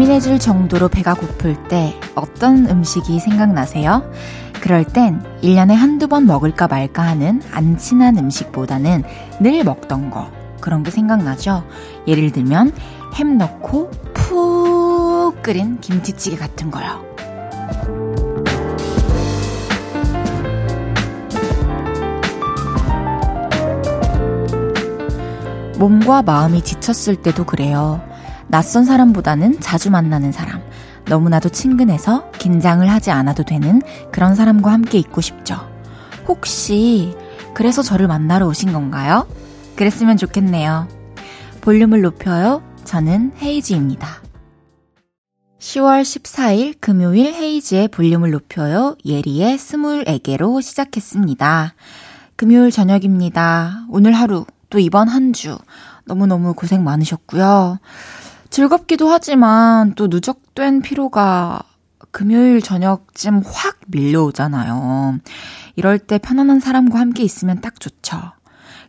예민해질 정도로 배가 고플 때 어떤 음식이 생각나세요? 그럴 땐 1년에 한두 번 먹을까 말까 하는 안 친한 음식보다는 늘 먹던 거, 그런 게 생각나죠? 예를 들면 햄 넣고 푹 끓인 김치찌개 같은 거요. 몸과 마음이 지쳤을 때도 그래요. 낯선 사람보다는 자주 만나는 사람. 너무나도 친근해서 긴장을 하지 않아도 되는 그런 사람과 함께 있고 싶죠. 혹시 그래서 저를 만나러 오신 건가요? 그랬으면 좋겠네요. 볼륨을 높여요. 저는 헤이지입니다. 10월 14일 금요일 헤이지의 볼륨을 높여요. 예리의 스물에게로 시작했습니다. 금요일 저녁입니다. 오늘 하루 또 이번 한 주 너무너무 고생 많으셨고요. 즐겁기도 하지만 또 누적된 피로가 금요일 저녁쯤 확 밀려오잖아요. 이럴 때 편안한 사람과 함께 있으면 딱 좋죠.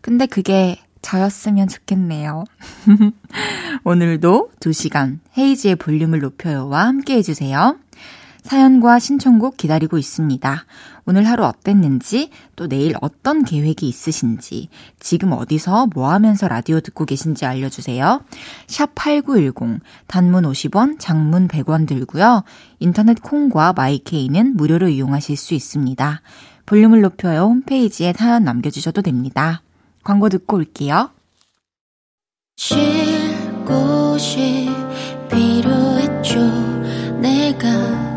근데 그게 저였으면 좋겠네요. 오늘도 2시간 헤이지의 볼륨을 높여요와 함께 해주세요. 사연과 신청곡 기다리고 있습니다. 오늘 하루 어땠는지, 또 내일 어떤 계획이 있으신지, 지금 어디서 뭐 하면서 라디오 듣고 계신지 알려주세요. 샵 8910, 단문 50원, 장문 100원 들고요. 인터넷 콩과 마이케이는 무료로 이용하실 수 있습니다. 볼륨을 높여요 홈페이지에 사연 남겨주셔도 됩니다. 광고 듣고 올게요. 쉴 곳이 필요했죠. 내가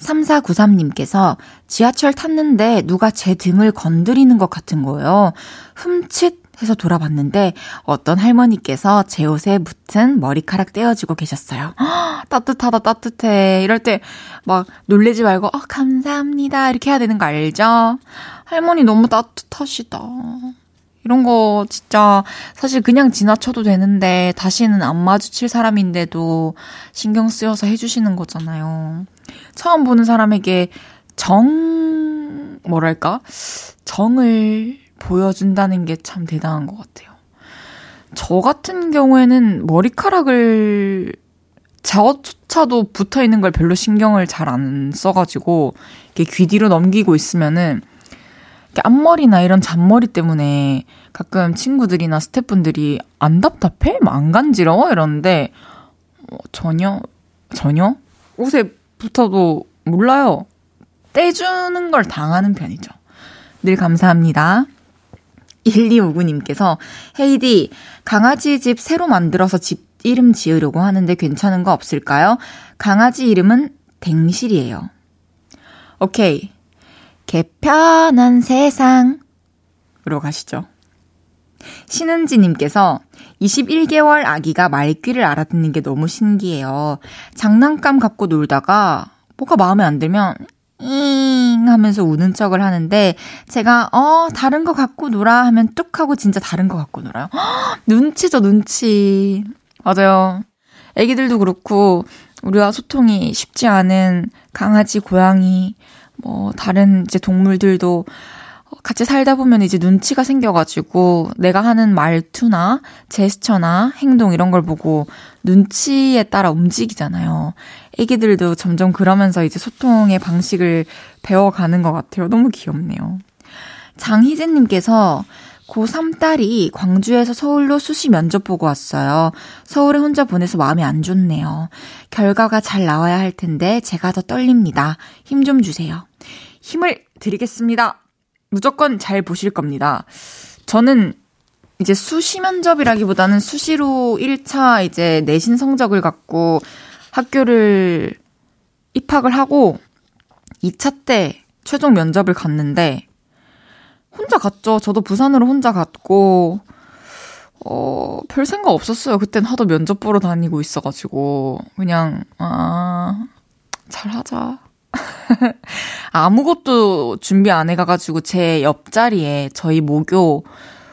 3493님께서 지하철 탔는데 누가 제 등을 건드리는 것 같은 거예요. 흠칫 해서 돌아봤는데 어떤 할머니께서 제 옷에 붙은 머리카락 떼어주고 계셨어요. 허, 따뜻하다 따뜻해. 이럴 때 막 놀래지 말고 어 감사합니다 이렇게 해야 되는 거 알죠? 할머니 너무 따뜻하시다. 이런 거 진짜 사실 그냥 지나쳐도 되는데 다시는 안 마주칠 사람인데도 신경 쓰여서 해주시는 거잖아요. 처음 보는 사람에게 정, 뭐랄까? 정을 보여준다는 게 참 대단한 것 같아요. 저 같은 경우에는 머리카락을 저조차도 붙어 있는 걸 별로 신경을 잘 안 써가지고, 이렇게 귀 뒤로 넘기고 있으면은, 앞머리나 이런 잔머리 때문에 가끔 친구들이나 스태프분들이 안 답답해? 안 간지러워? 이러는데, 어, 전혀, 전혀? 옷에 붙어도 몰라요. 떼주는 걸 당하는 편이죠. 늘 감사합니다. 1259님께서 헤이디 강아지 집 새로 만들어서 집 이름 지으려고 하는데 괜찮은 거 없을까요? 강아지 이름은 댕실이에요. 오케이. 개편한 세상으로 가시죠. 신은지님께서 21개월 아기가 말귀를 알아듣는 게 너무 신기해요. 장난감 갖고 놀다가 뭐가 마음에 안 들면 잉 하면서 우는 척을 하는데 제가 어 다른 거 갖고 놀아 하면 뚝 하고 진짜 다른 거 갖고 놀아요. 허, 눈치죠 눈치. 맞아요. 애기들도 그렇고 우리와 소통이 쉽지 않은 강아지, 고양이, 뭐 다른 이제 동물들도 같이 살다 보면 이제 눈치가 생겨가지고 내가 하는 말투나 제스처나 행동 이런 걸 보고 눈치에 따라 움직이잖아요. 애기들도 점점 그러면서 이제 소통의 방식을 배워가는 것 같아요. 너무 귀엽네요. 장희재님께서 고3 딸이 광주에서 서울로 수시 면접 보고 왔어요. 서울에 혼자 보내서 마음이 안 좋네요. 결과가 잘 나와야 할 텐데 제가 더 떨립니다. 힘 좀 주세요. 힘을 드리겠습니다. 무조건 잘 보실 겁니다. 저는 이제 수시 면접이라기보다는 수시로 1차 이제 내신 성적을 갖고 학교를 입학을 하고 2차 때 최종 면접을 갔는데 혼자 갔죠. 저도 부산으로 혼자 갔고 어, 별 생각 없었어요. 그땐 하도 면접 보러 다니고 있어가지고. 그냥, 아, 잘하자. 아무것도 준비 안 해가가지고 제 옆자리에 저희 모교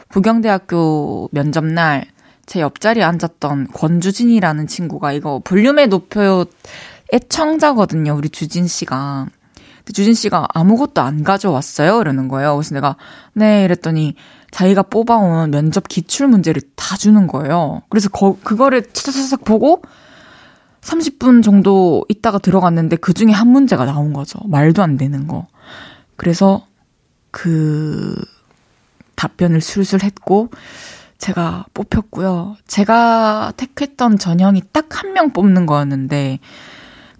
부경대학교 면접날 제 옆자리에 앉았던 권주진이라는 친구가 이거 볼륨의 높여 애청자거든요. 우리 주진 씨가. 근데 주진 씨가 아무것도 안 가져왔어요. 이러는 거예요. 그래서 내가 네 이랬더니 자기가 뽑아온 면접 기출 문제를 다 주는 거예요. 그래서 거, 그거를 차차차차 보고 30분 정도 있다가 들어갔는데 그 중에 한 문제가 나온 거죠. 말도 안 되는 거. 그래서 그 답변을 술술 했고 제가 뽑혔고요. 제가 택했던 전형이 딱 한 명 뽑는 거였는데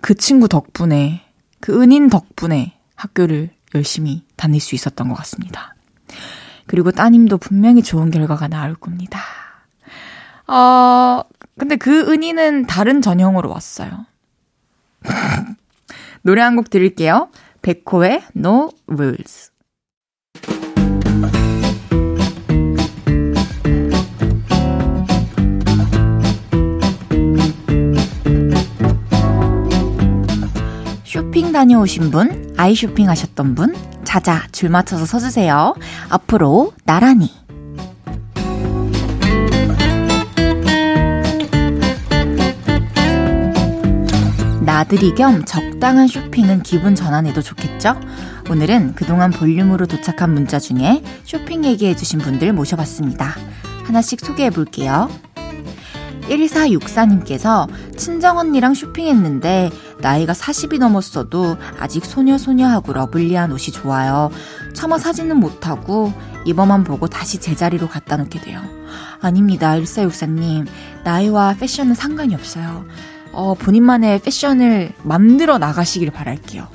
그 친구 덕분에 그 은인 덕분에 학교를 열심히 다닐 수 있었던 것 같습니다. 그리고 따님도 분명히 좋은 결과가 나올 겁니다. 어, 근데 그 은희는 다른 전형으로 왔어요. 노래 한곡 드릴게요. 백호의 No Rules. 쇼핑 다녀오신 분, 아이 쇼핑 하셨던 분, 자자 줄 맞춰서 서주세요. 앞으로 나란히. 나들이 겸 적당한 쇼핑은 기분 전환에도 좋겠죠? 오늘은 그동안 볼륨으로 도착한 문자 중에 쇼핑 얘기해주신 분들 모셔봤습니다. 하나씩 소개해 볼게요. 1464님께서 친정언니랑 쇼핑했는데 나이가 40이 넘었어도 아직 소녀소녀하고 러블리한 옷이 좋아요. 차마 사진은 못하고 이번만 보고 다시 제자리로 갖다 놓게 돼요. 아닙니다. 1464님. 나이와 패션은 상관이 없어요. 어, 본인만의 패션을 만들어 나가시길 바랄게요.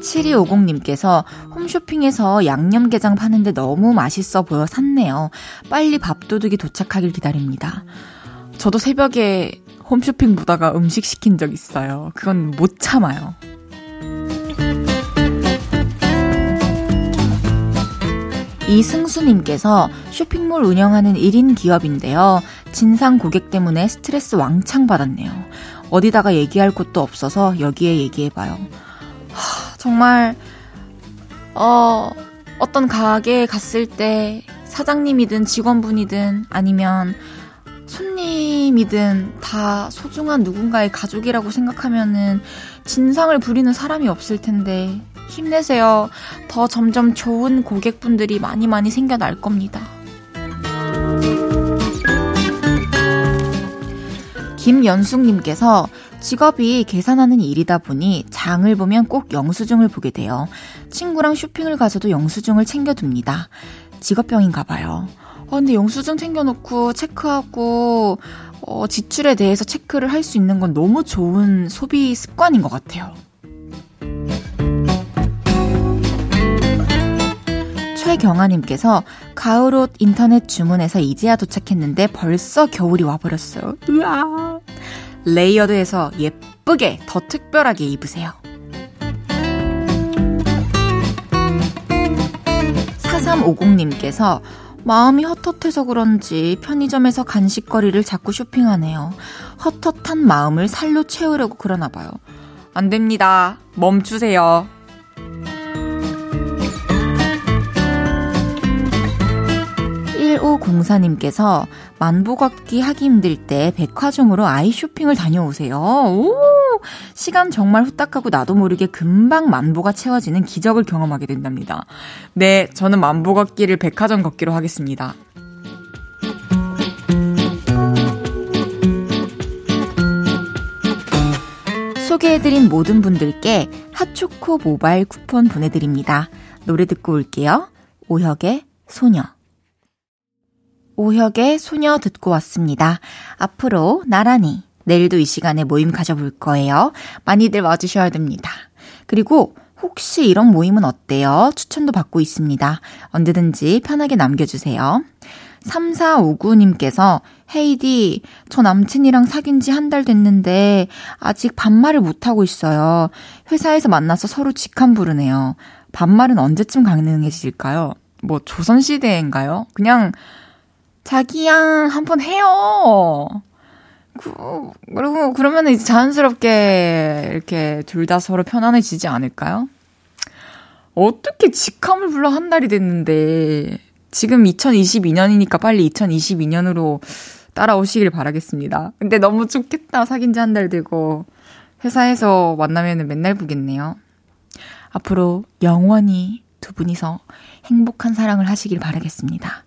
7250님께서 홈쇼핑에서 양념게장 파는데 너무 맛있어 보여 샀네요. 빨리 밥도둑이 도착하길 기다립니다. 저도 새벽에 홈쇼핑 보다가 음식 시킨 적 있어요. 그건 못 참아요. 이승수님께서 쇼핑몰 운영하는 1인 기업인데요. 진상 고객 때문에 스트레스 왕창 받았네요. 어디다가 얘기할 곳도 없어서 여기에 얘기해봐요. 하, 정말, 어, 어떤 가게에 갔을 때 사장님이든 직원분이든 아니면 손님이든 다 소중한 누군가의 가족이라고 생각하면은 진상을 부리는 사람이 없을 텐데 힘내세요. 더 점점 좋은 고객분들이 많이 많이 생겨날 겁니다. 김연숙님께서 직업이 계산하는 일이다 보니 장을 보면 꼭 영수증을 보게 돼요. 친구랑 쇼핑을 가서도 영수증을 챙겨둡니다. 직업병인가 봐요. 어, 근데 영수증 챙겨놓고 체크하고, 어, 지출에 대해서 체크를 할 수 있는 건 너무 좋은 소비 습관인 것 같아요. 최경아님께서 가을 옷 인터넷 주문해서 이제야 도착했는데 벌써 겨울이 와버렸어요. 으아. layered해서 예쁘게 더 특별하게 입으세요. 4350님께서 마음이 헛헛해서 그런지 편의점에서 간식거리를 자꾸 쇼핑하네요. 헛헛한 마음을 살로 채우려고 그러나 봐요. 안 됩니다. 멈추세요. 1504님께서 만보 걷기 하기 힘들 때 백화점으로 아이 쇼핑을 다녀오세요. 오! 시간 정말 후딱 하고 나도 모르게 금방 만보가 채워지는 기적을 경험하게 된답니다. 네, 저는 만보 걷기를 백화점 걷기로 하겠습니다. 소개해드린 모든 분들께 핫초코 모바일 쿠폰 보내드립니다. 노래 듣고 올게요. 오혁의 소녀. 오혁의 소녀 듣고 왔습니다. 앞으로 나란히 내일도 이 시간에 모임 가져볼 거예요. 많이들 와주셔야 됩니다. 그리고 혹시 이런 모임은 어때요? 추천도 받고 있습니다. 언제든지 편하게 남겨주세요. 3459님께서 헤이디, 저 남친이랑 사귄 지 한 달 됐는데 아직 반말을 못하고 있어요. 회사에서 만나서 서로 직함 부르네요. 반말은 언제쯤 가능해질까요? 뭐 조선시대인가요? 그냥 자기야 한번 해요. 그, 그리고 그러면 이제 자연스럽게 이렇게 둘 다 서로 편안해지지 않을까요? 어떻게 직함을 불러 한 달이 됐는데 지금 2022년이니까 빨리 2022년으로 따라오시길 바라겠습니다. 근데 너무 좋겠다. 사귄 지 한 달 되고 회사에서 만나면 맨날 보겠네요. 앞으로 영원히 두 분이서 행복한 사랑을 하시길 바라겠습니다.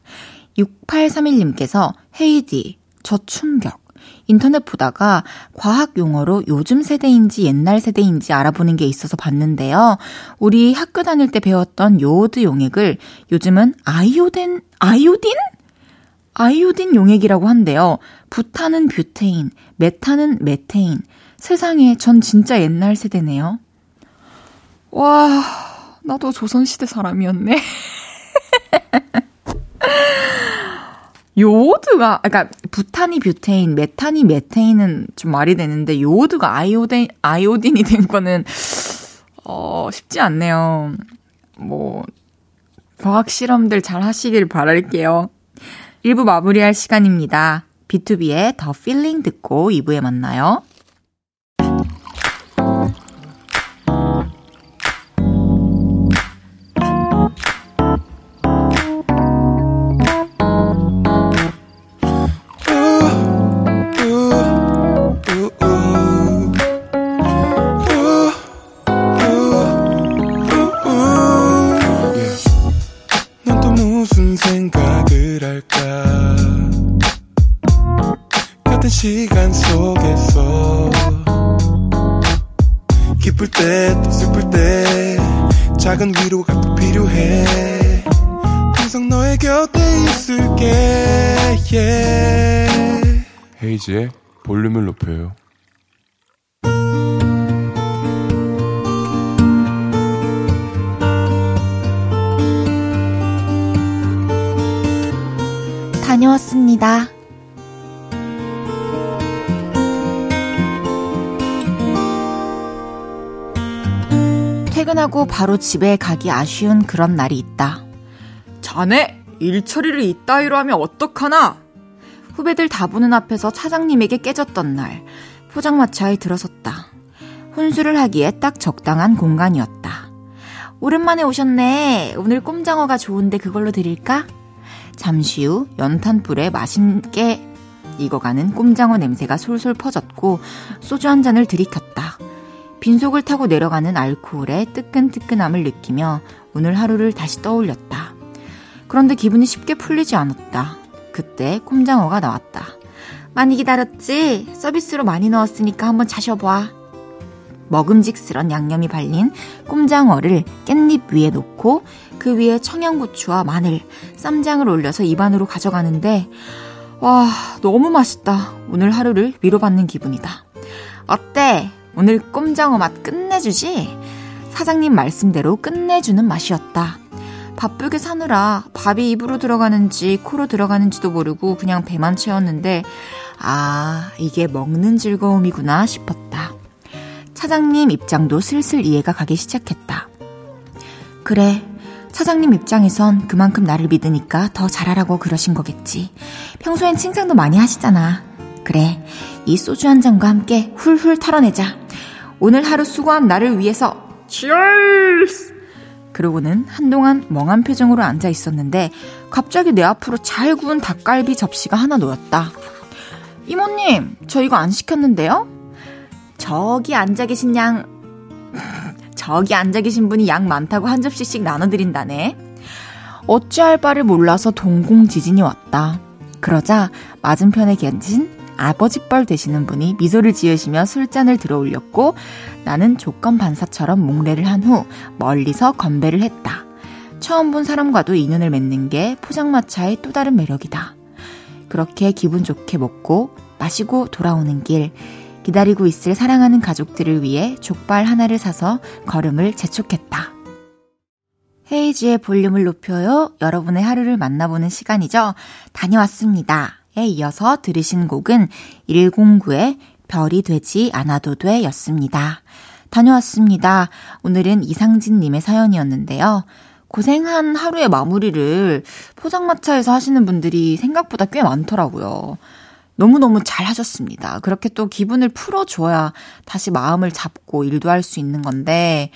6831님께서 헤이디, 저 충격. 인터넷 보다가 과학 용어로 요즘 세대인지 옛날 세대인지 알아보는 게 있어서 봤는데요. 우리 학교 다닐 때 배웠던 요오드 용액을 요즘은 아이오덴, 아이오딘? 아이오딘 용액이라고 한대요. 부탄은 뷰테인, 메탄은 메테인. 세상에, 전 진짜 옛날 세대네요. 와, 나도 조선시대 사람이었네. 요오드가, 그러니까 부탄이 뷰테인, 메탄이 메테인은 좀 말이 되는데 요오드가 아이오딘 아이오딘이 된 거는 어 쉽지 않네요. 뭐 과학 실험들 잘 하시길 바랄게요. 1부 마무리할 시간입니다. B2B의 더 필링 듣고 2부에 만나요. 헤이지의 볼륨을 높여요. 다녀왔습니다. 퇴근하고 바로 집에 가기 아쉬운 그런 날이 있다. 자네, 일 처리를 이따위로 하면 어떡하나? 후배들 다 보는 앞에서 차장님에게 깨졌던 날, 포장마차에 들어섰다. 혼술을 하기에 딱 적당한 공간이었다. 오랜만에 오셨네. 오늘 꼼장어가 좋은데 그걸로 드릴까? 잠시 후 연탄불에 맛있게 익어가는 꼼장어 냄새가 솔솔 퍼졌고 소주 한 잔을 들이켰다. 빈속을 타고 내려가는 알코올의 뜨끈뜨끈함을 느끼며 오늘 하루를 다시 떠올렸다. 그런데 기분이 쉽게 풀리지 않았다. 그때 꼼장어가 나왔다. 많이 기다렸지? 서비스로 많이 넣었으니까 한번 자셔봐. 먹음직스런 양념이 발린 꼼장어를 깻잎 위에 놓고 그 위에 청양고추와 마늘, 쌈장을 올려서 입안으로 가져가는데 와, 너무 맛있다. 오늘 하루를 위로받는 기분이다. 어때? 오늘 꼼장어 맛 끝내주지? 사장님 말씀대로 끝내주는 맛이었다. 바쁘게 사느라 밥이 입으로 들어가는지 코로 들어가는지도 모르고 그냥 배만 채웠는데, 아, 이게 먹는 즐거움이구나 싶었다. 차장님 입장도 슬슬 이해가 가기 시작했다. 그래, 차장님 입장에선 그만큼 나를 믿으니까 더 잘하라고 그러신 거겠지. 평소엔 칭찬도 많이 하시잖아. 그래, 이 소주 한 잔과 함께 훌훌 털어내자. 오늘 하루 수고한 나를 위해서, Cheers! 그러고는 한동안 멍한 표정으로 앉아 있었는데 갑자기 내 앞으로 잘 구운 닭갈비 접시가 하나 놓였다. 이모님, 저 이거 안 시켰는데요? 저기 앉아 계신 양, 저기 앉아 계신 분이 양 많다고 한 접시씩 나눠드린다네. 어찌할 바를 몰라서 동공 지진이 왔다. 그러자 맞은편에 계신 아버지뻘 되시는 분이 미소를 지으시며 술잔을 들어 올렸고 나는 조건 반사처럼 몽래를 한 후 멀리서 건배를 했다. 처음 본 사람과도 인연을 맺는 게 포장마차의 또 다른 매력이다. 그렇게 기분 좋게 먹고 마시고 돌아오는 길 기다리고 있을 사랑하는 가족들을 위해 족발 하나를 사서 걸음을 재촉했다. 헤이지의 볼륨을 높여요. 여러분의 하루를 만나보는 시간이죠. 다녀왔습니다. 이어서 들으신 곡은 109의 별이 되지 않아도 돼 였습니다. 다녀왔습니다. 오늘은 이상진님의 사연이었는데요. 고생한 하루의 마무리를 포장마차에서 하시는 분들이 생각보다 꽤 많더라고요. 너무너무 잘 하셨습니다. 그렇게 또 기분을 풀어줘야 다시 마음을 잡고 일도 할 수 있는 건데,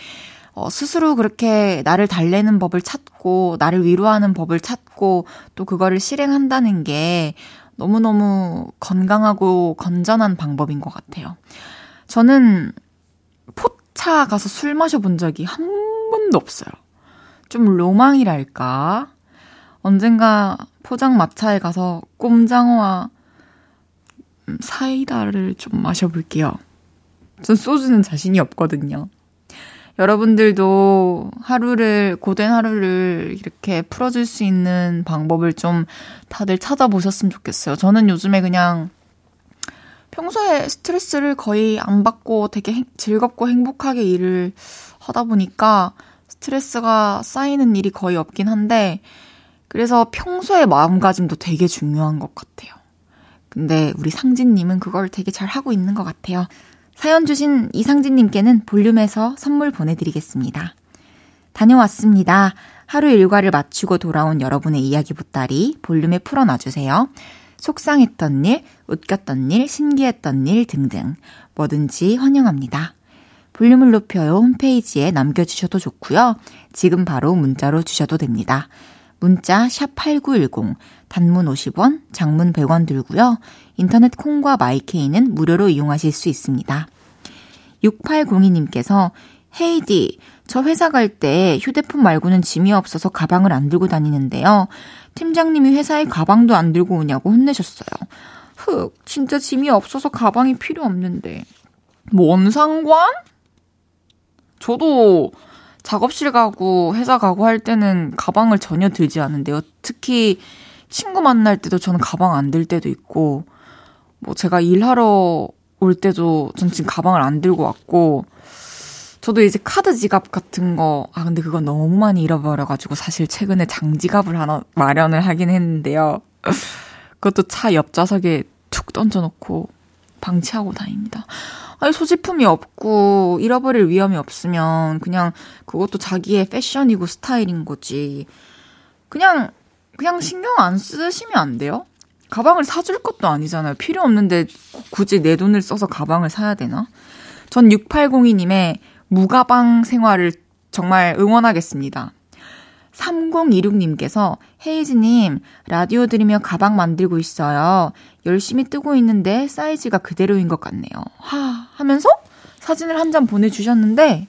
어, 스스로 그렇게 나를 달래는 법을 찾고, 나를 위로하는 법을 찾고, 또 그거를 실행한다는 게 너무너무 건강하고 건전한 방법인 것 같아요. 저는 포차 가서 술 마셔본 적이 한 번도 없어요. 좀 로망이랄까? 언젠가 포장마차에 가서 꼼장어와 사이다를 좀 마셔볼게요. 전 소주는 자신이 없거든요. 여러분들도 하루를, 고된 하루를 이렇게 풀어줄 수 있는 방법을 좀 다들 찾아보셨으면 좋겠어요. 저는 요즘에 그냥 평소에 스트레스를 거의 안 받고 되게 행, 즐겁고 행복하게 일을 하다 보니까 스트레스가 쌓이는 일이 거의 없긴 한데, 그래서 평소의 마음가짐도 되게 중요한 것 같아요. 근데 우리 상진님은 그걸 되게 잘 하고 있는 것 같아요. 사연 주신 이상진님께는 볼륨에서 선물 보내드리겠습니다. 다녀왔습니다. 하루 일과를 마치고 돌아온 여러분의 이야기 보따리 볼륨에 풀어놔주세요. 속상했던 일, 웃겼던 일, 신기했던 일 등등 뭐든지 환영합니다. 볼륨을 높여요 홈페이지에 남겨주셔도 좋고요. 지금 바로 문자로 주셔도 됩니다. 문자 샵 8910 단문 50원, 장문 100원 들고요. 인터넷 콩과 마이케이는 무료로 이용하실 수 있습니다. 6802님께서 헤이디, 저 회사 갈 때 휴대폰 말고는 짐이 없어서 가방을 안 들고 다니는데요. 팀장님이 회사에 가방도 안 들고 오냐고 혼내셨어요. 흑, 진짜 짐이 없어서 가방이 필요 없는데. 뭔 상관? 저도 작업실 가고 회사 가고 할 때는 가방을 전혀 들지 않는데요. 특히 친구 만날 때도 저는 가방 안 들 때도 있고, 뭐 제가 일하러 올 때도 전 지금 가방을 안 들고 왔고, 저도 이제 카드 지갑 같은 거, 아, 근데 그건 너무 많이 잃어버려가지고 사실 최근에 장지갑을 하나 마련을 하긴 했는데요. 그것도 차 옆좌석에 툭 던져놓고 방치하고 다닙니다. 아니, 소지품이 없고 잃어버릴 위험이 없으면 그냥 그것도 자기의 패션이고 스타일인 거지. 그냥, 그냥 신경 안 쓰시면 안 돼요? 가방을 사줄 것도 아니잖아요. 필요 없는데 굳이 내 돈을 써서 가방을 사야 되나? 전 6802님의 무가방 생활을 정말 응원하겠습니다. 3026님께서 헤이즈님 라디오 들으며 가방 만들고 있어요. 열심히 뜨고 있는데 사이즈가 그대로인 것 같네요. 하 하면서 사진을 한 장 보내주셨는데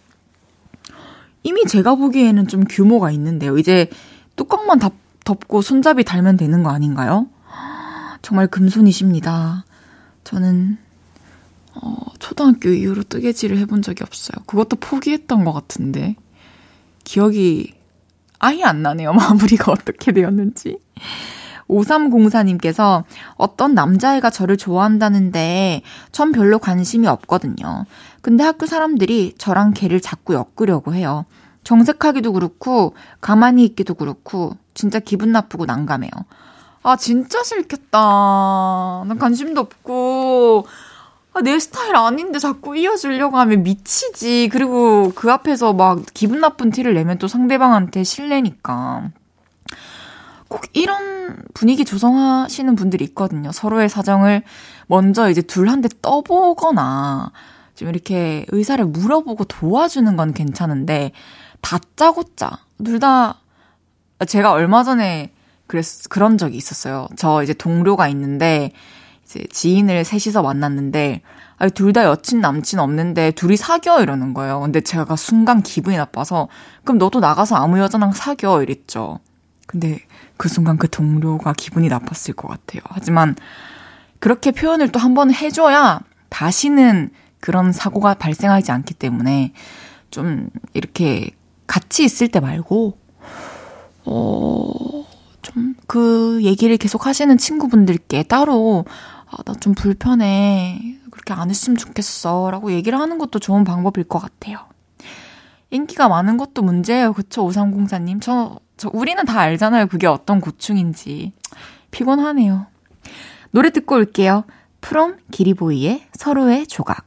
이미 제가 보기에는 좀 규모가 있는데요. 이제 뚜껑만 덮, 덮고 손잡이 달면 되는 거 아닌가요? 정말 금손이십니다. 저는 어, 초등학교 이후로 뜨개질을 해본 적이 없어요. 그것도 포기했던 것 같은데 기억이 아예 안 나네요. 마무리가 어떻게 되었는지. 5304님께서 어떤 남자애가 저를 좋아한다는데 전 별로 관심이 없거든요. 근데 학교 사람들이 저랑 걔를 자꾸 엮으려고 해요. 정색하기도 그렇고 가만히 있기도 그렇고 진짜 기분 나쁘고 난감해요. 아 진짜 싫겠다. 난 관심도 없고 아, 내 스타일 아닌데 자꾸 이어주려고 하면 미치지. 그리고 그 앞에서 막 기분 나쁜 티를 내면 또 상대방한테 실례니까. 꼭 이런 분위기 조성하시는 분들이 있거든요. 서로의 사정을 먼저 이제 둘 한 대 떠보거나 좀 이렇게 의사를 물어보고 도와주는 건 괜찮은데 다짜고짜 둘 다 제가 얼마 전에 그랬 그런 적이 있었어요. 저 이제 동료가 있는데 이제 지인을 셋이서 만났는데 아니 둘 다 여친 남친 없는데 둘이 사겨 이러는 거예요. 근데 제가 순간 기분이 나빠서 그럼 너도 나가서 아무 여자랑 사겨 이랬죠. 근데 그 순간 그 동료가 기분이 나빴을 것 같아요. 하지만 그렇게 표현을 또 한 번 해줘야 다시는 그런 사고가 발생하지 않기 때문에 좀 이렇게 같이 있을 때 말고 어, 좀 그 얘기를 계속 하시는 친구분들께 따로 아, 나 좀 불편해. 그렇게 안 했으면 좋겠어. 라고 얘기를 하는 것도 좋은 방법일 것 같아요. 인기가 많은 것도 문제예요. 그쵸? 5304님. 저, 저, 우리는 다 알잖아요. 그게 어떤 고충인지. 피곤하네요. 노래 듣고 올게요. 프롬 기리보이의 서로의 조각.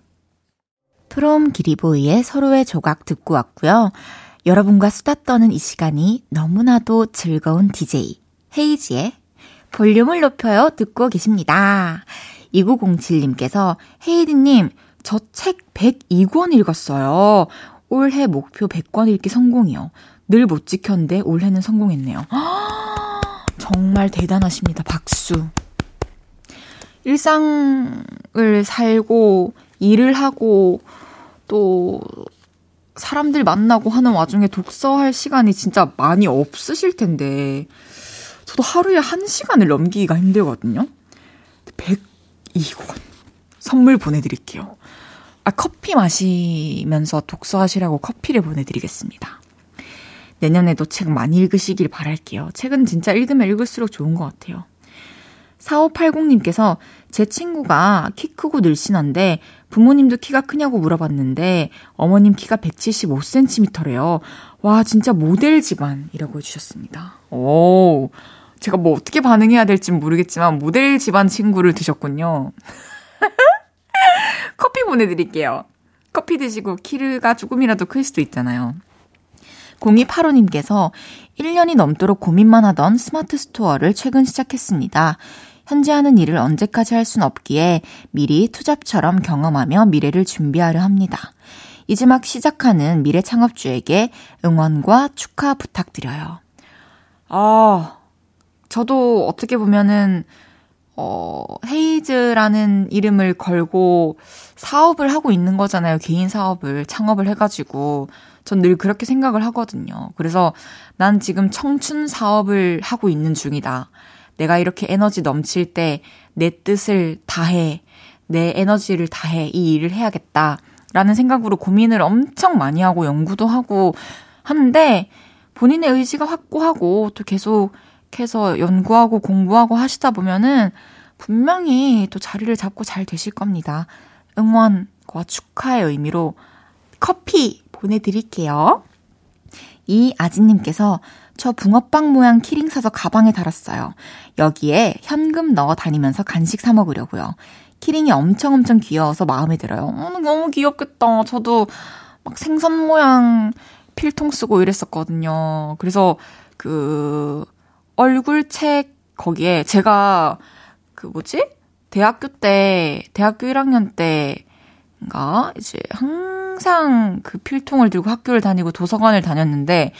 프롬 기리보이의 서로의 조각 듣고 왔고요. 여러분과 수다 떠는 이 시간이 너무나도 즐거운 DJ 헤이지의 볼륨을 높여요 듣고 계십니다. 2907님께서 헤이디님 저 책 102권 읽었어요. 올해 목표 100권 읽기 성공이요. 늘 못 지켰는데 올해는 성공했네요. 정말 대단하십니다. 박수. 일상을 살고 일을 하고 또 사람들 만나고 하는 와중에 독서할 시간이 진짜 많이 없으실 텐데 저도 하루에 한 시간을 넘기기가 힘들거든요. 102권 선물 보내드릴게요. 아, 커피 마시면서 독서하시라고 커피를 보내드리겠습니다. 내년에도 책 많이 읽으시길 바랄게요. 책은 진짜 읽으면 읽을수록 좋은 것 같아요. 4580님께서 제 친구가 키 크고 늘씬한데 부모님도 키가 크냐고 물어봤는데 어머님 키가 175cm래요. 와, 진짜 모델 집안이라고 해주셨습니다. 오, 제가 뭐 어떻게 반응해야 될지 모르겠지만 모델 집안 친구를 두셨군요. 커피 보내드릴게요. 커피 드시고 키가 조금이라도 클 수도 있잖아요. 0285님께서 1년이 넘도록 고민만 하던 스마트 스토어를 최근 시작했습니다. 현재 하는 일을 언제까지 할 순 없기에 미리 투잡처럼 경험하며 미래를 준비하려 합니다. 이제 막 시작하는 미래 창업주에게 응원과 축하 부탁드려요. 아, 저도 어떻게 보면은, 어, 헤이즈라는 이름을 걸고 사업을 하고 있는 거잖아요. 개인 사업을, 창업을 해가지고. 전 늘 그렇게 생각을 하거든요. 그래서 난 지금 청춘 사업을 하고 있는 중이다. 내가 이렇게 에너지 넘칠 때 내 뜻을 다해, 내 에너지를 다해 이 일을 해야겠다. 라는 생각으로 고민을 엄청 많이 하고 연구도 하고 하는데 본인의 의지가 확고하고 또 계속 해서 연구하고 공부하고 하시다 보면은 분명히 또 자리를 잡고 잘 되실 겁니다. 응원과 축하의 의미로 커피 보내드릴게요. 이 아진님께서 저 붕어빵 모양 키링 사서 가방에 달았어요. 여기에 현금 넣어 다니면서 간식 사 먹으려고요. 키링이 엄청 엄청 귀여워서 마음에 들어요. 어, 너무 귀엽겠다. 저도 막 생선 모양 필통 쓰고 이랬었거든요. 그래서 그 얼굴 책 거기에 제가 그 뭐지? 대학교 때, 대학교 1학년 때인가? 이제 항상 그 필통을 들고 학교를 다니고 도서관을 다녔는데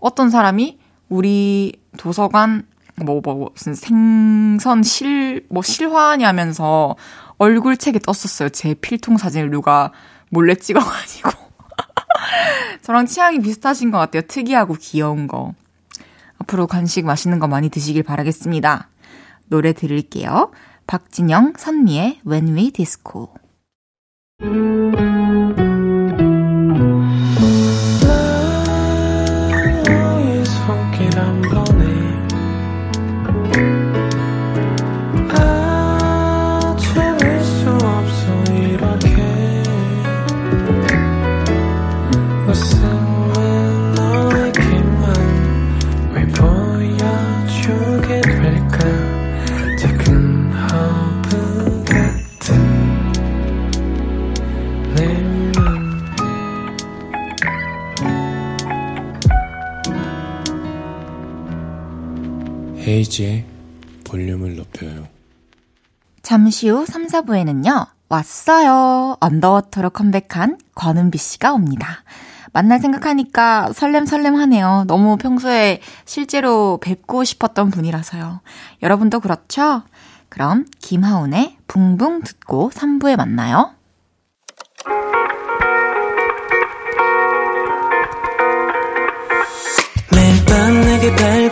어떤 사람이 우리 도서관 뭐, 뭐, 무슨 생선 실, 뭐 실화냐면서 얼굴 책에 떴었어요. 제 필통 사진을 누가 몰래 찍어가지고. 저랑 취향이 비슷하신 것 같아요. 특이하고 귀여운 거. 앞으로 간식 맛있는 거 많이 드시길 바라겠습니다. 노래 들을게요. 박진영, 선미의 When We Disco. 헤이지의 볼륨을 높여요. 잠시 후 3, 4부에는요, 왔어요. 언더워터로 컴백한 권은비 씨가 옵니다. 만날 생각하니까 설렘설렘 하네요. 너무 평소에 실제로 뵙고 싶었던 분이라서요. 여러분도 그렇죠? 그럼 김하운의 붕붕 듣고 3부에 만나요. 매일 밤 내게 발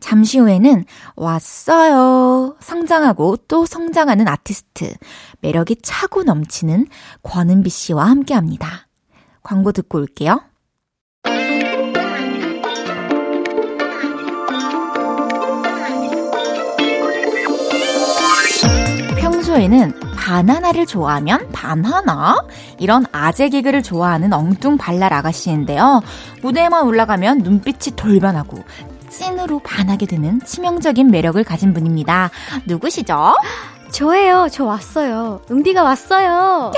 잠시 후에는 왔어요. 성장하고 또 성장하는 아티스트, 매력이 차고 넘치는 권은비 씨와 함께 합니다. 광고 듣고 올게요. 평소에는 바나나를 좋아하면 바나나? 이런 아재 개그를 좋아하는 엉뚱 발랄 아가씨인데요. 무대에만 올라가면 눈빛이 돌변하고 찐으로 반하게 되는 치명적인 매력을 가진 분입니다. 누구시죠? 저예요. 저 왔어요. 은비가 왔어요.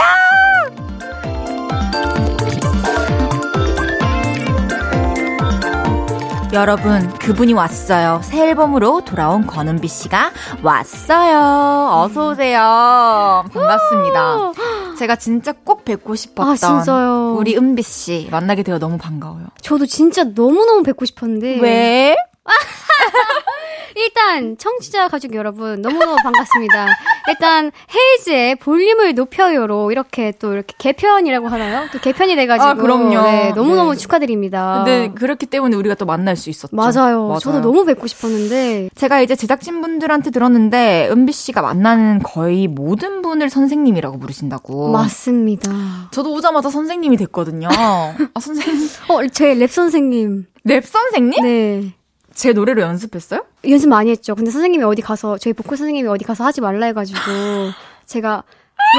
여러분, 그분이 왔어요. 새 앨범으로 돌아온 권은비 씨가 왔어요. 어서 오세요. 반갑습니다. 제가 진짜 꼭 뵙고 싶었던 아, 진짜요? 우리 은비 씨 만나게 되어 너무 반가워요. 저도 진짜 너무너무 뵙고 싶었는데. 왜? 일단 청취자 가족 여러분 너무너무 반갑습니다. 일단 헤이즈의 볼륨을 높여요로 이렇게 또 이렇게 개편이라고 하나요? 또 개편이 돼가지고 아, 그럼요. 네, 너무너무 네. 축하드립니다. 근데 그렇기 때문에 우리가 또 만날 수 있었죠. 맞아요. 저도 너무 뵙고 싶었는데 제가 이제 제작진 분들한테 들었는데 은비 씨가 만나는 거의 모든 분을 선생님이라고 부르신다고. 맞습니다. 저도 오자마자 선생님이 됐거든요. 아, 선생님. 어, 제 랩 선생님. 랩 선생님? 네. 제 노래로 연습했어요? 연습 많이 했죠. 근데 선생님이 어디 가서 저희 보컬 선생님이 어디 가서 하지 말라 해가지고 제가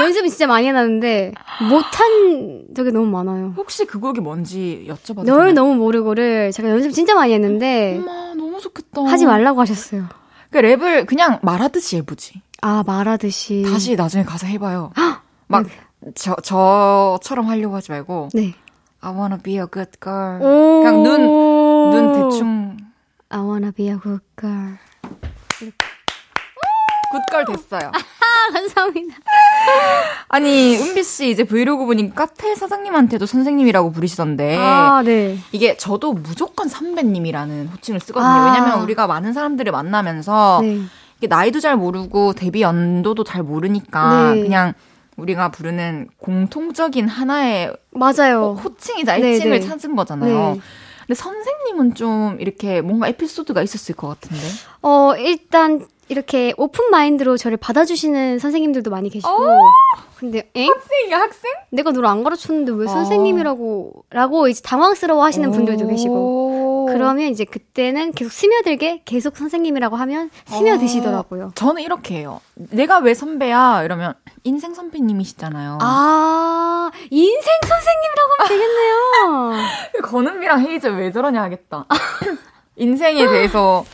연습은 진짜 많이 해놨는데 못한 적이 너무 많아요. 혹시 그 곡이 뭔지 여쭤봐도 널 되나요? 너무 모르고를 제가 연습 진짜 많이 했는데 엄마 너무 좋겠다. 하지 말라고 하셨어요. 그 랩을 그냥 말하듯이 해보지. 아 말하듯이 다시 나중에 가서 해봐요. 막 저, 저처럼 하려고 하지 말고 네. I wanna be a good girl. 오. 그냥 눈, 눈 대충 I wanna be a good girl. 굿걸 됐어요. 아 감사합니다. 아니 은비 씨 이제 브이로그 보니까 카페 사장님한테도 선생님이라고 부르시던데 아 네. 이게 저도 무조건 선배님이라는 호칭을 쓰거든요. 아. 왜냐면 우리가 많은 사람들을 만나면서 네. 이게 나이도 잘 모르고 데뷔 연도도 잘 모르니까 네. 그냥 우리가 부르는 공통적인 하나의 맞아요. 호칭이자 네, 애칭을 네. 찾은 거잖아요. 네. 근데 선생님은 좀 이렇게 뭔가 에피소드가 있었을 것 같은데. 어 일단 이렇게 오픈 마인드로 저를 받아주시는 선생님들도 많이 계시고. 근데 엥? 학생이야 학생? 내가 너를 안 가르쳤는데 왜 어. 선생님이라고 라고 이제 당황스러워 하시는 분들도 계시고. 오. 그러면 이제 그때는 계속 스며들게 계속 선생님이라고 하면 스며드시더라고요. 저는 이렇게 해요. 내가 왜 선배야? 이러면 인생 선배님이시잖아요. 아, 인생 선생님이라고 하면 되겠네요. 건은비랑 헤이즈 왜 저러냐 하겠다. 인생에 대해서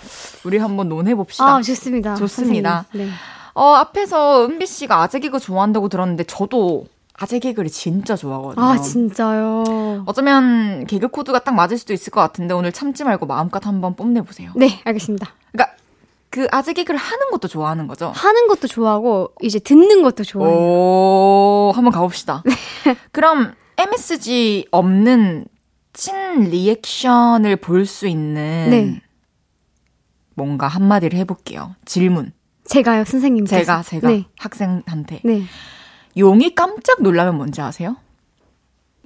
우리 한번 논해 봅시다. 아, 좋습니다. 좋습니다. 선생님. 네. 어, 앞에서 은비 씨가 아재 개그 좋아한다고 들었는데 저도 아재 개그를 진짜 좋아하거든요. 아, 진짜요? 어쩌면 개그 코드가 딱 맞을 수도 있을 것 같은데 오늘 참지 말고 마음껏 한번 뽐내 보세요. 네, 알겠습니다. 그러니까 그 아재 개그를 하는 것도 좋아하는 거죠. 하는 것도 좋아하고, 이제 듣는 것도 좋아해요. 오, 한번 가봅시다. 그럼 MSG 없는 찐 리액션을 볼 수 있는 네. 뭔가 한마디를 해볼게요. 질문. 제가요, 선생님. 제가, 제가 네. 학생한테. 네. 용이 깜짝 놀라면 뭔지 아세요?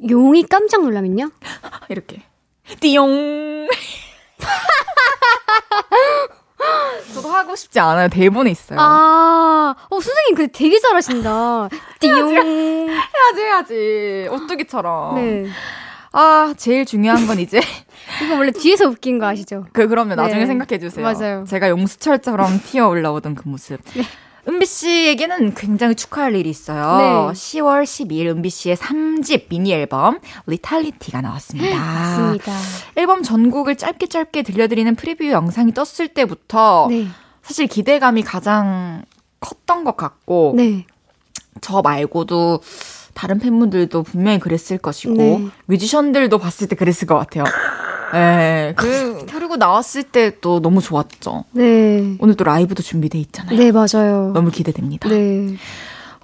용이 깜짝 놀라면요? 이렇게. 띠용. 저도 하고 싶지 않아요. 대본에 있어요. 아, 어, 선생님 근데 되게 잘하신다. 띠용. 해야지, 해야지. 오뚜기처럼. 네. 아, 제일 중요한 건 이제 이거 원래 뒤에서 웃긴 거 아시죠? 그 그러면 나중에 네. 생각해 주세요. 맞아요. 제가 용수철처럼 튀어 올라오던 그 모습. 은비 씨에게는 굉장히 축하할 일이 있어요. 네. 10월 12일 은비 씨의 3집 미니 앨범 Lethality가 나왔습니다. 맞습니다. 앨범 전곡을 짧게 짧게 들려드리는 프리뷰 영상이 떴을 때부터 네. 사실 기대감이 가장 컸던 것 같고 네. 저 말고도 다른 팬분들도 분명히 그랬을 것이고 네. 뮤지션들도 봤을 때 그랬을 것 같아요. 네, 그 그리고 나왔을 때 또 너무 좋았죠. 네. 오늘 또 라이브도 준비돼 있잖아요. 네, 맞아요. 너무 기대됩니다. 네.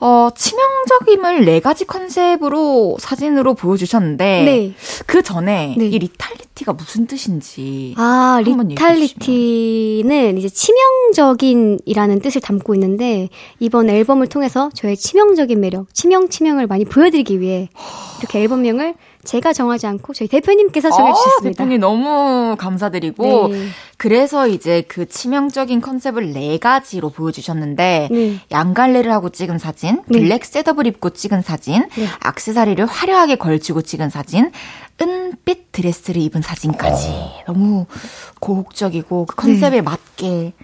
어, 치명적임을 네 가지 컨셉으로 사진으로 보여주셨는데 네. 그 전에 네. 이 Lethality가 무슨 뜻인지 아, Lethality는 이제 치명적인이라는 뜻을 담고 있는데 이번 앨범을 통해서 저의 치명적인 매력, 치명 치명을 많이 보여드리기 위해 이렇게 앨범명을 제가 정하지 않고 저희 대표님께서 정해주셨습니다. 어, 대표님 너무 감사드리고 네. 그래서 이제 그 치명적인 컨셉을 네 가지로 보여주셨는데 네. 양갈래를 하고 찍은 사진, 네. 블랙 셋업을 입고 찍은 사진, 네. 악세사리를 화려하게 걸치고 찍은 사진, 은빛 드레스를 입은 사진까지 너무 고혹적이고 그 컨셉에 네. 맞게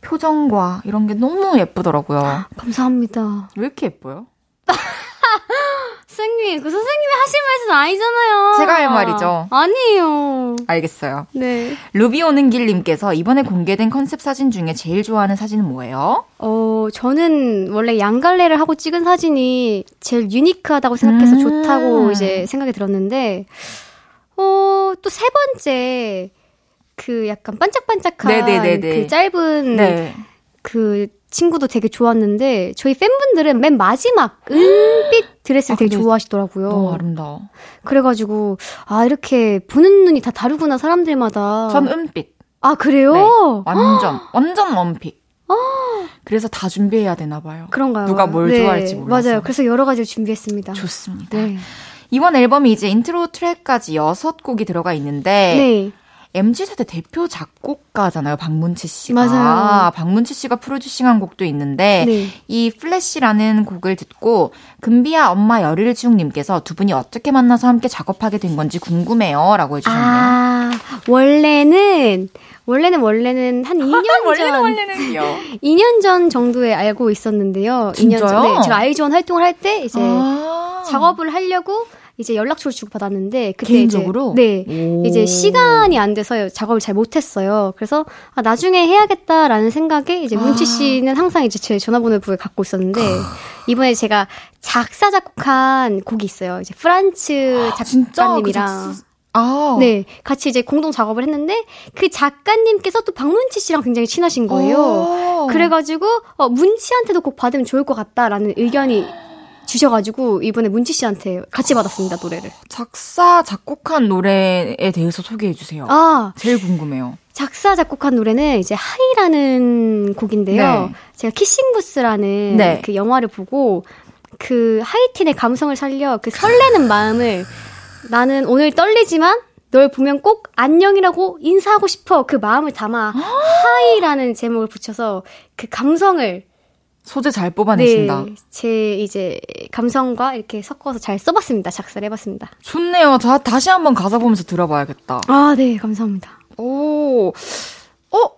표정과 이런 게 너무 예쁘더라고요. 감사합니다. 왜 이렇게 예뻐요? 선생님, 그 선생님이 하실 말씀 아니잖아요. 제가 할 말이죠. 아니에요. 알겠어요. 네. 루비 오는 길님께서 이번에 공개된 컨셉 사진 중에 제일 좋아하는 사진은 뭐예요? 어, 저는 원래 양갈래를 하고 찍은 사진이 제일 유니크하다고 생각해서 음. 좋다고 이제 생각이 들었는데, 어, 또 세 번째, 그 약간 반짝반짝한 네네네네. 그 짧은 네. 그 친구도 되게 좋았는데, 저희 팬분들은 맨 마지막 은빛 드레스를 아, 되게 좋아하시더라고요. 너무 아름다워. 그래가지고, 아, 이렇게 보는 눈이 다 다르구나, 사람들마다. 전 은빛. 아, 그래요? 네. 완전, 완전 원픽. 그래서 다 준비해야 되나 봐요. 그런가요? 누가 뭘 네, 좋아할지 몰라서. 맞아요. 그래서 여러 가지를 준비했습니다. 좋습니다. 네. 이번 앨범이 이제 인트로 트랙까지 여섯 곡이 들어가 있는데 네. MZ세대 대표 작곡가잖아요. 박문치 씨가. 맞아요. 박문치 씨가 프로듀싱한 곡도 있는데 네. 이 Flash라는 곡을 듣고 금비야 엄마 열일중님께서 두 분이 어떻게 만나서 함께 작업하게 된 건지 궁금해요라고 해주셨네요. 아, 원래는, 원래는, 원래는 한 2년 전, 원래는요. 2년 전 정도에 알고 있었는데요. 2년 전. 진짜요? 네, 제가 아이즈원 활동을 할 때 이제 아. 작업을 하려고 이제 연락처를 주고 받았는데 그때 개인적으로? 이제, 네. 오. 이제 시간이 안 돼서 작업을 잘 못했어요. 그래서 아, 나중에 해야겠다라는 생각에 이제 문치 아. 씨는 항상 이제 제 전화번호부에 갖고 있었는데 이번에 제가 작사 작곡한 곡이 있어요. 이제 프란츠 아, 작가님이랑 작사- 아. 네 같이 이제 공동 작업을 했는데 그 작가님께서 또 박문치 씨랑 굉장히 친하신 거예요. 오. 그래가지고 어, 문치한테도 곡 받으면 좋을 것 같다라는 의견이 주셔가지고 이번에 문치 씨한테 같이 받았습니다 노래를. 작사 작곡한 노래에 대해서 소개해 주세요. 아 제일 궁금해요. 작사 작곡한 노래는 이제 하이라는 곡인데요. 네. 제가 키싱 부스라는 네. 그 영화를 보고 그 하이틴의 감성을 살려 그 설레는 마음을 나는 오늘 떨리지만 널 보면 꼭 안녕이라고 인사하고 싶어 그 마음을 담아 하이라는 제목을 붙여서 그 감성을 소재 잘 뽑아내신다. 네, 제 이제 감성과 이렇게 섞어서 잘 써봤습니다. 작사를 해봤습니다. 좋네요. 자, 다시 한번 가사 보면서 들어봐야겠다. 아, 네, 감사합니다. 오, 어?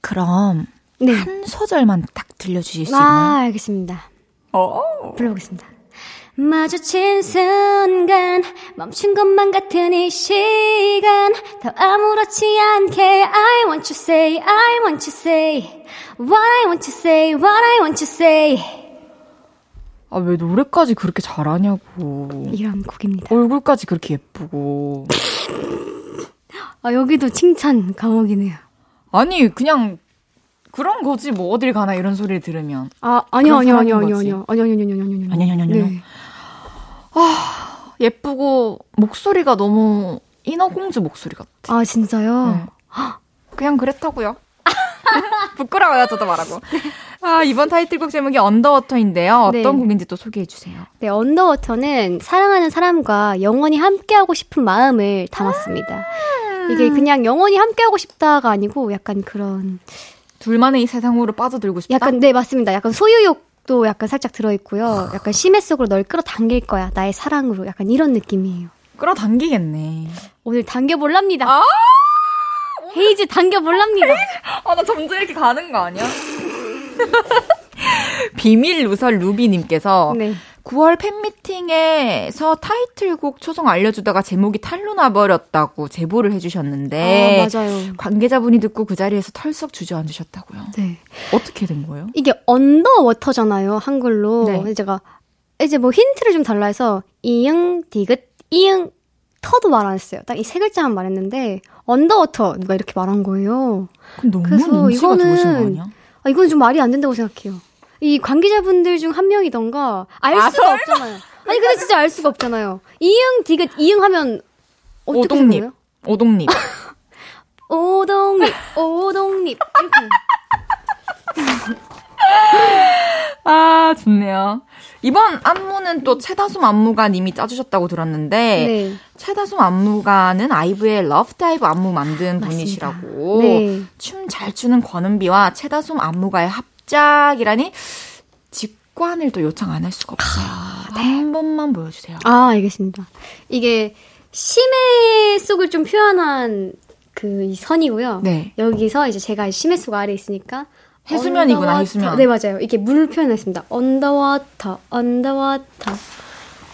그럼 네. 한 소절만 딱 들려주실 수 있나요? 아, 알겠습니다. 어. 불러보겠습니다. 마주친 순간 멈춘 것만 같은 이 시간 더 아무렇지 않게 I want you say I want you say What I want to say What I want to say 아, 왜 노래까지 그렇게 잘하냐고. 이런 곡입니다. 얼굴까지 그렇게 예쁘고. 아 여기도 칭찬 감옥이네요. 아니, 그냥 그런 거지. 뭐 어딜 가나 이런 소리를 들으면. 아 아니요 아니요 아니요 아니요. 아니요 아니요 아니요 아니요 아니요 아니요, 아니요, 아니요. 네. 예쁘고 목소리가 너무 인어공주 목소리 같아. 아 진짜요? 네. 그냥 그랬다고요. 부끄러워요, 저도 말하고. 아, 이번 타이틀곡 제목이 언더워터인데요. 어떤 네. 곡인지 또 소개해 주세요. 네, 언더워터는 사랑하는 사람과 영원히 함께하고 싶은 마음을 담았습니다. 이게 그냥 영원히 함께하고 싶다가 아니고 약간 그런 둘만의 이 세상으로 빠져들고 싶다. 약간 네 맞습니다. 약간 소유욕 도 약간 살짝 들어있고요. 약간 심해 속으로 널 끌어당길 거야 나의 사랑으로 약간 이런 느낌이에요. 끌어당기겠네. 오늘 당겨볼랍니다. 헤이즈 당겨볼랍니다. 아, 나 점점 이렇게 가는 거 아니야? 비밀 누설 루비님께서 네. 9월 팬미팅에서 타이틀곡 초성 알려주다가 제목이 탈로 나버렸다고 제보를 해주셨는데 아 맞아요. 관계자분이 듣고 그 자리에서 털썩 주저앉으셨다고요. 네. 어떻게 된 거예요? 이게 Underwater잖아요 한글로. 네. 제가 이제 뭐 힌트를 좀 달라 해서 이응 디귿 이응 터도 말 안 했어요. 딱 이 세 글자만 말했는데 Underwater 누가 이렇게 말한 거예요. 그럼 너무 그래서 눈치가 이거는- 거? 아 이건 좀 말이 안 된다고 생각해요. 이 관계자분들 중 한 명이던가 알 아, 수가 없잖아요. 아니 근데 진짜 알 수가 없잖아요. 이응 디귿 이응 하면. 생각해요? 오동잎. 오동잎 오동잎 이렇게. 아, 아, 좋네요. 이번 안무는 또 최다솜 안무가님이 짜주셨다고 들었는데, 네. 최다솜 안무가는 아이브의 Love Dive 안무 만든 맞습니다. 분이시라고. 네. 춤 잘 추는 권은비와 최다솜 안무가의 합작이라니, 직관을 또 요청 안 할 수가 없어요. 한 번만 보여주세요. 아, 알겠습니다. 이게 심해 속을 좀 표현한 그 이 선이고요. 네. 여기서 이제 제가 심해 속 아래 있으니까 해수면이구나. 해수면. 네, 맞아요. 이게 물 표현했습니다. Underwater, Underwater.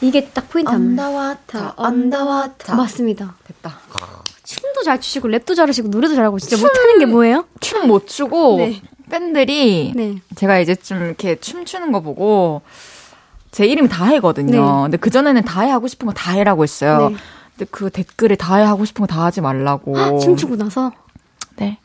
이게 딱 포인트 안무예요. Underwater, Underwater. 맞습니다. 됐다. 춤도 잘 추시고 랩도 잘하시고 노래도 잘하고 진짜 못하는 게 뭐예요? 춤 못 추고, 네. 팬들이 네. 제가 이제 좀 이렇게 춤추는 거 보고 제 이름이 다혜거든요. 네. 근데 그 전에는 다혜 하고 싶은 거 다혜라고 했어요. 네. 근데 그 댓글에 다혜 하고 싶은 거 다 하지 말라고. 춤추고 나서 네.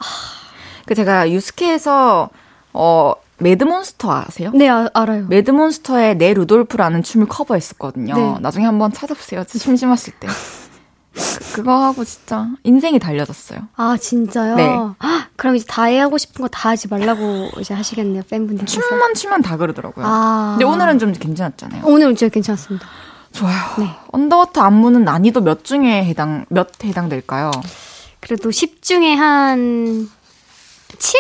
그 제가 유스케에서 어 매드몬스터 아세요? 네 아, 알아요. 매드몬스터의 내 루돌프라는 춤을 커버했었거든요. 네. 나중에 한번 찾아보세요. 심심했을 때. 그, 그거 하고 진짜 인생이 달라졌어요. 아 진짜요? 네. 아, 그럼 이제 다 해하고 싶은 거 다 하지 말라고 이제 하시겠네요 팬분들께서. 춤만 추면 다 그러더라고요. 아. 근데 오늘은 좀 괜찮았잖아요. 오늘 진짜 괜찮았습니다. 좋아요. 네. 언더워터 안무는 난이도 몇 중에 해당 몇 해당될까요? 그래도 10 중에 한 7?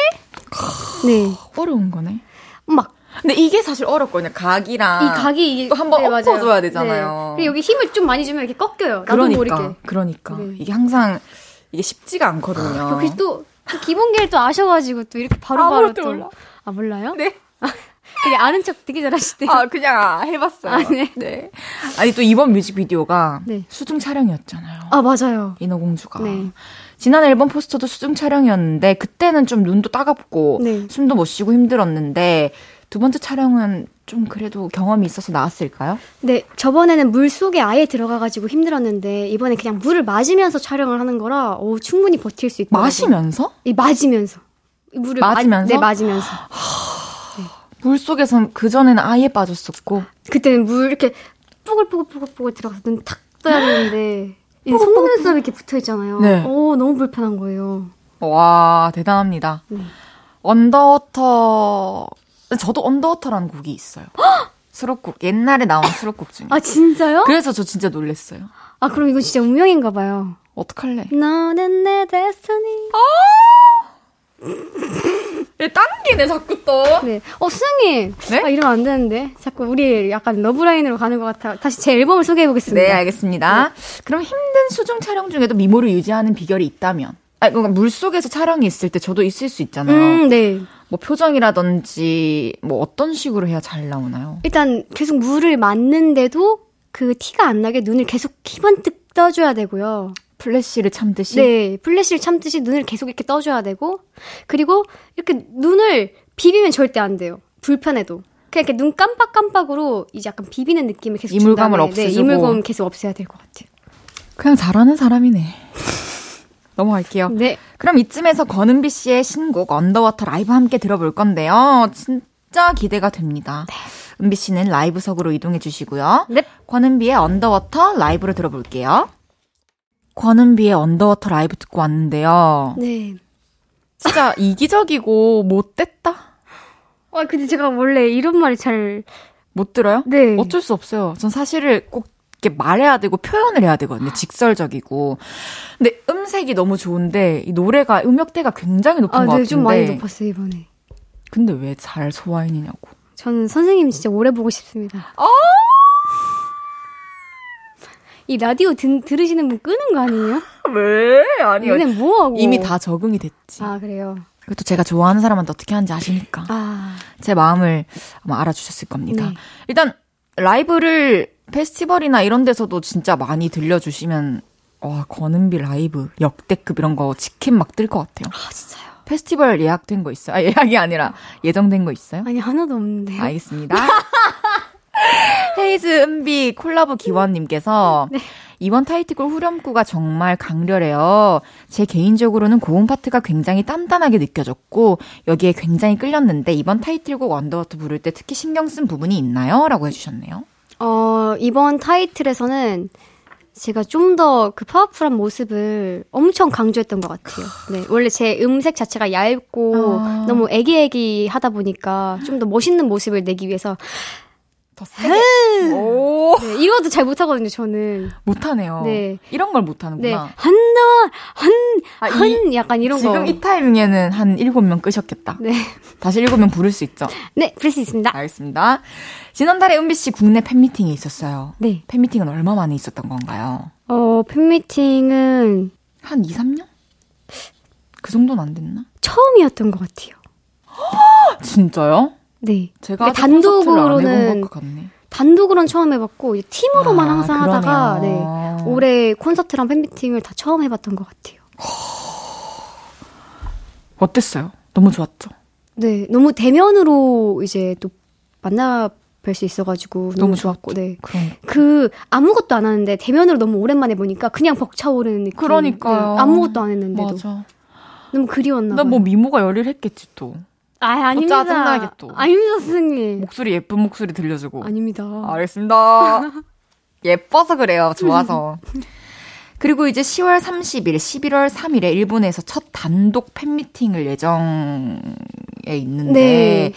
네. 어려운 거네. 막 근데 이게 사실 어렵거든요. 각이랑 이 각이 또 한번 네. 엎어줘야 되잖아요. 네. 여기 힘을 좀 많이 주면 이렇게 꺾여요. 그러니까 모르게. 그러니까 네. 이게 항상 이게 쉽지가 않거든요. 여기 또, 또 기본기를 또 아셔가지고 또 이렇게 바로바로 아무것도 또. 몰라. 아 몰라요? 네. 되게 아는 척 되게 잘하시대요. 아 그냥 해봤어요. 아, 네. 아니 또 이번 뮤직비디오가 네. 수중 촬영이었잖아요. 아 맞아요. 인어공주가. 네. 지난 앨범 포스터도 수중 촬영이었는데 그때는 좀 눈도 따갑고 네. 숨도 못 쉬고 힘들었는데 두 번째 촬영은 좀 그래도 경험이 있어서 나았을까요? 네, 저번에는 물 속에 아예 들어가가지고 힘들었는데 이번에 그냥 물을 맞으면서 촬영을 하는 거라 오, 충분히 버틸 수 있다. 마시면서? 이 맞으면서 이 물을 맞으면서? 네, 맞으면서. 물 속에선 그 전에는 아예 빠졌었고 그때는 물 이렇게 뽀글뽀글뽀글뽀글 들어가서 눈 탁 떠야 되는데 이 속눈썹이 이렇게 붙어 있잖아요. 네. 오, 너무 불편한 거예요. 와 대단합니다. 네. Underwater 저도 Underwater라는 곡이 있어요. 수록곡 옛날에 나온 수록곡 중에. 아 진짜요? 그래서 저 진짜 놀랬어요. 아 그럼 이거 진짜 운명인가 봐요. 어떡할래? 너는 내 destiny. 얘 당기네 자꾸 또. 네. 어 수장님. 네? 아 이러면 안 되는데. 자꾸 우리 약간 러브라인으로 가는 것 같아. 다시 제 앨범을 소개해 보겠습니다. 네, 알겠습니다. 그럼 힘든 수중 촬영 중에도 미모를 유지하는 비결이 있다면? 아, 그러니까 물 속에서 촬영이 있을 때 저도 있을 수 있잖아요. 음, 네. 뭐 표정이라든지 뭐 어떤 식으로 해야 잘 나오나요? 일단 계속 물을 맞는데도 그 티가 안 나게 눈을 계속 희번뜩 떠줘야 되고요. 플래시를 참듯이. 네, 플래시를 참듯이 눈을 계속 이렇게 떠줘야 되고, 그리고 이렇게 눈을 비비면 절대 안 돼요. 불편해도. 그냥 이렇게 눈 깜빡깜빡으로 이제 약간 비비는 느낌을 계속 준 이물감을 없애주고. 네, 이물감 계속 없애야 될 것 같아요. 그냥 잘하는 사람이네. 넘어갈게요. 네. 그럼 이쯤에서 권은비 씨의 신곡 Underwater 라이브 함께 들어볼 건데요. 진짜 기대가 됩니다. 은비 씨는 라이브석으로 이동해 주시고요. 네. 권은비의 Underwater 라이브로 들어볼게요. 권은비의 Underwater 라이브 듣고 왔는데요. 네. 진짜 이기적이고 못됐다. 아, 근데 제가 원래 이런 말이 잘, 못 들어요? 네. 어쩔 수 없어요. 전 사실을 꼭 이렇게 말해야 되고 표현을 해야 되거든요. 직설적이고. 근데 음색이 너무 좋은데 이 노래가 음역대가 굉장히 높은 아, 것 네, 같은데. 좀 많이 높았어요, 이번에. 근데 왜 잘 소화해내냐고. 저는 선생님 진짜 오래 보고 싶습니다. 이 라디오 든, 들으시는 분 끄는 거 아니에요? 왜? 아니 얘네 뭐하고. 이미 다 적응이 됐지. 아, 그래요. 그리고 또 제가 좋아하는 사람한테 어떻게 하는지 아시니까 아, 제 마음을 아마 알아주셨을 겁니다. 네. 일단 라이브를 페스티벌이나 이런 데서도 진짜 많이 들려주시면 와 권은비 라이브 역대급 이런 거 직캠 막 뜰 것 같아요. 아, 진짜요. 페스티벌 예약된 거 있어요? 아, 예약이 아니라 예정된 거 있어요? 아니, 하나도 없는데요. 알겠습니다. 헤이즈 은비 콜라보 기원님께서 이번 타이틀곡 후렴구가 정말 강렬해요. 제 개인적으로는 고음 파트가 굉장히 단단하게 느껴졌고 여기에 굉장히 끌렸는데 이번 타이틀곡 Underwater 부를 때 특히 신경 쓴 부분이 있나요? 라고 해주셨네요. 어, 이번 타이틀에서는 제가 좀 더 그 파워풀한 모습을 엄청 강조했던 것 같아요. 네. 원래 제 음색 자체가 얇고 아. 너무 애기애기 하다 보니까 좀 더 멋있는 모습을 내기 위해서 더 세게. 오. 네, 이것도 잘 못하거든요, 저는. 못하네요. 네. 이런 걸 네. 못하는구나. 한다, 한, 아, 한, 이- 약간 이런 지금 거. 이 타이밍에는 한 일곱 명 끄셨겠다. 네. 다시 일곱 명 부를 수 있죠. 네, 그럴 수 있습니다. 알겠습니다. 지난달에 은비 씨 국내 팬미팅이 있었어요. 네. 팬미팅은 얼마 만에 있었던 건가요? 어, 팬미팅은 한 2, 3년? 그 정도는 안 됐나? 처음이었던 것 같아요. 진짜요? 네. 제가 그러니까 단독으로는. 단독으로는 처음 해봤고 이제 팀으로만 아, 항상 하다가 네 그러네요. 올해 콘서트랑 팬미팅을 다 처음 해봤던 것 같아요. 어땠어요? 너무 좋았죠? 네, 너무 대면으로 이제 또 만나 뵐 수 있어가지고 너무, 너무 좋았고, 네. 그럼 그 아무것도 안 하는데 대면으로 너무 오랜만에 보니까 그냥 벅차오르는 느낌. 그러니까요. 네, 아무것도 안 했는데도 맞아. 너무 그리웠나 나 봐요. 뭐 미모가 열일했겠지 또. 아, 아닙니다. 짜증나게 또. 아닙니다, 선생님. 목소리 예쁜 목소리 들려주고. 아닙니다. 알겠습니다. 예뻐서 그래요. 좋아서. 그리고 이제 10월 30일, 11월 3일에 일본에서 첫 단독 팬미팅을 예정에 있는데 네.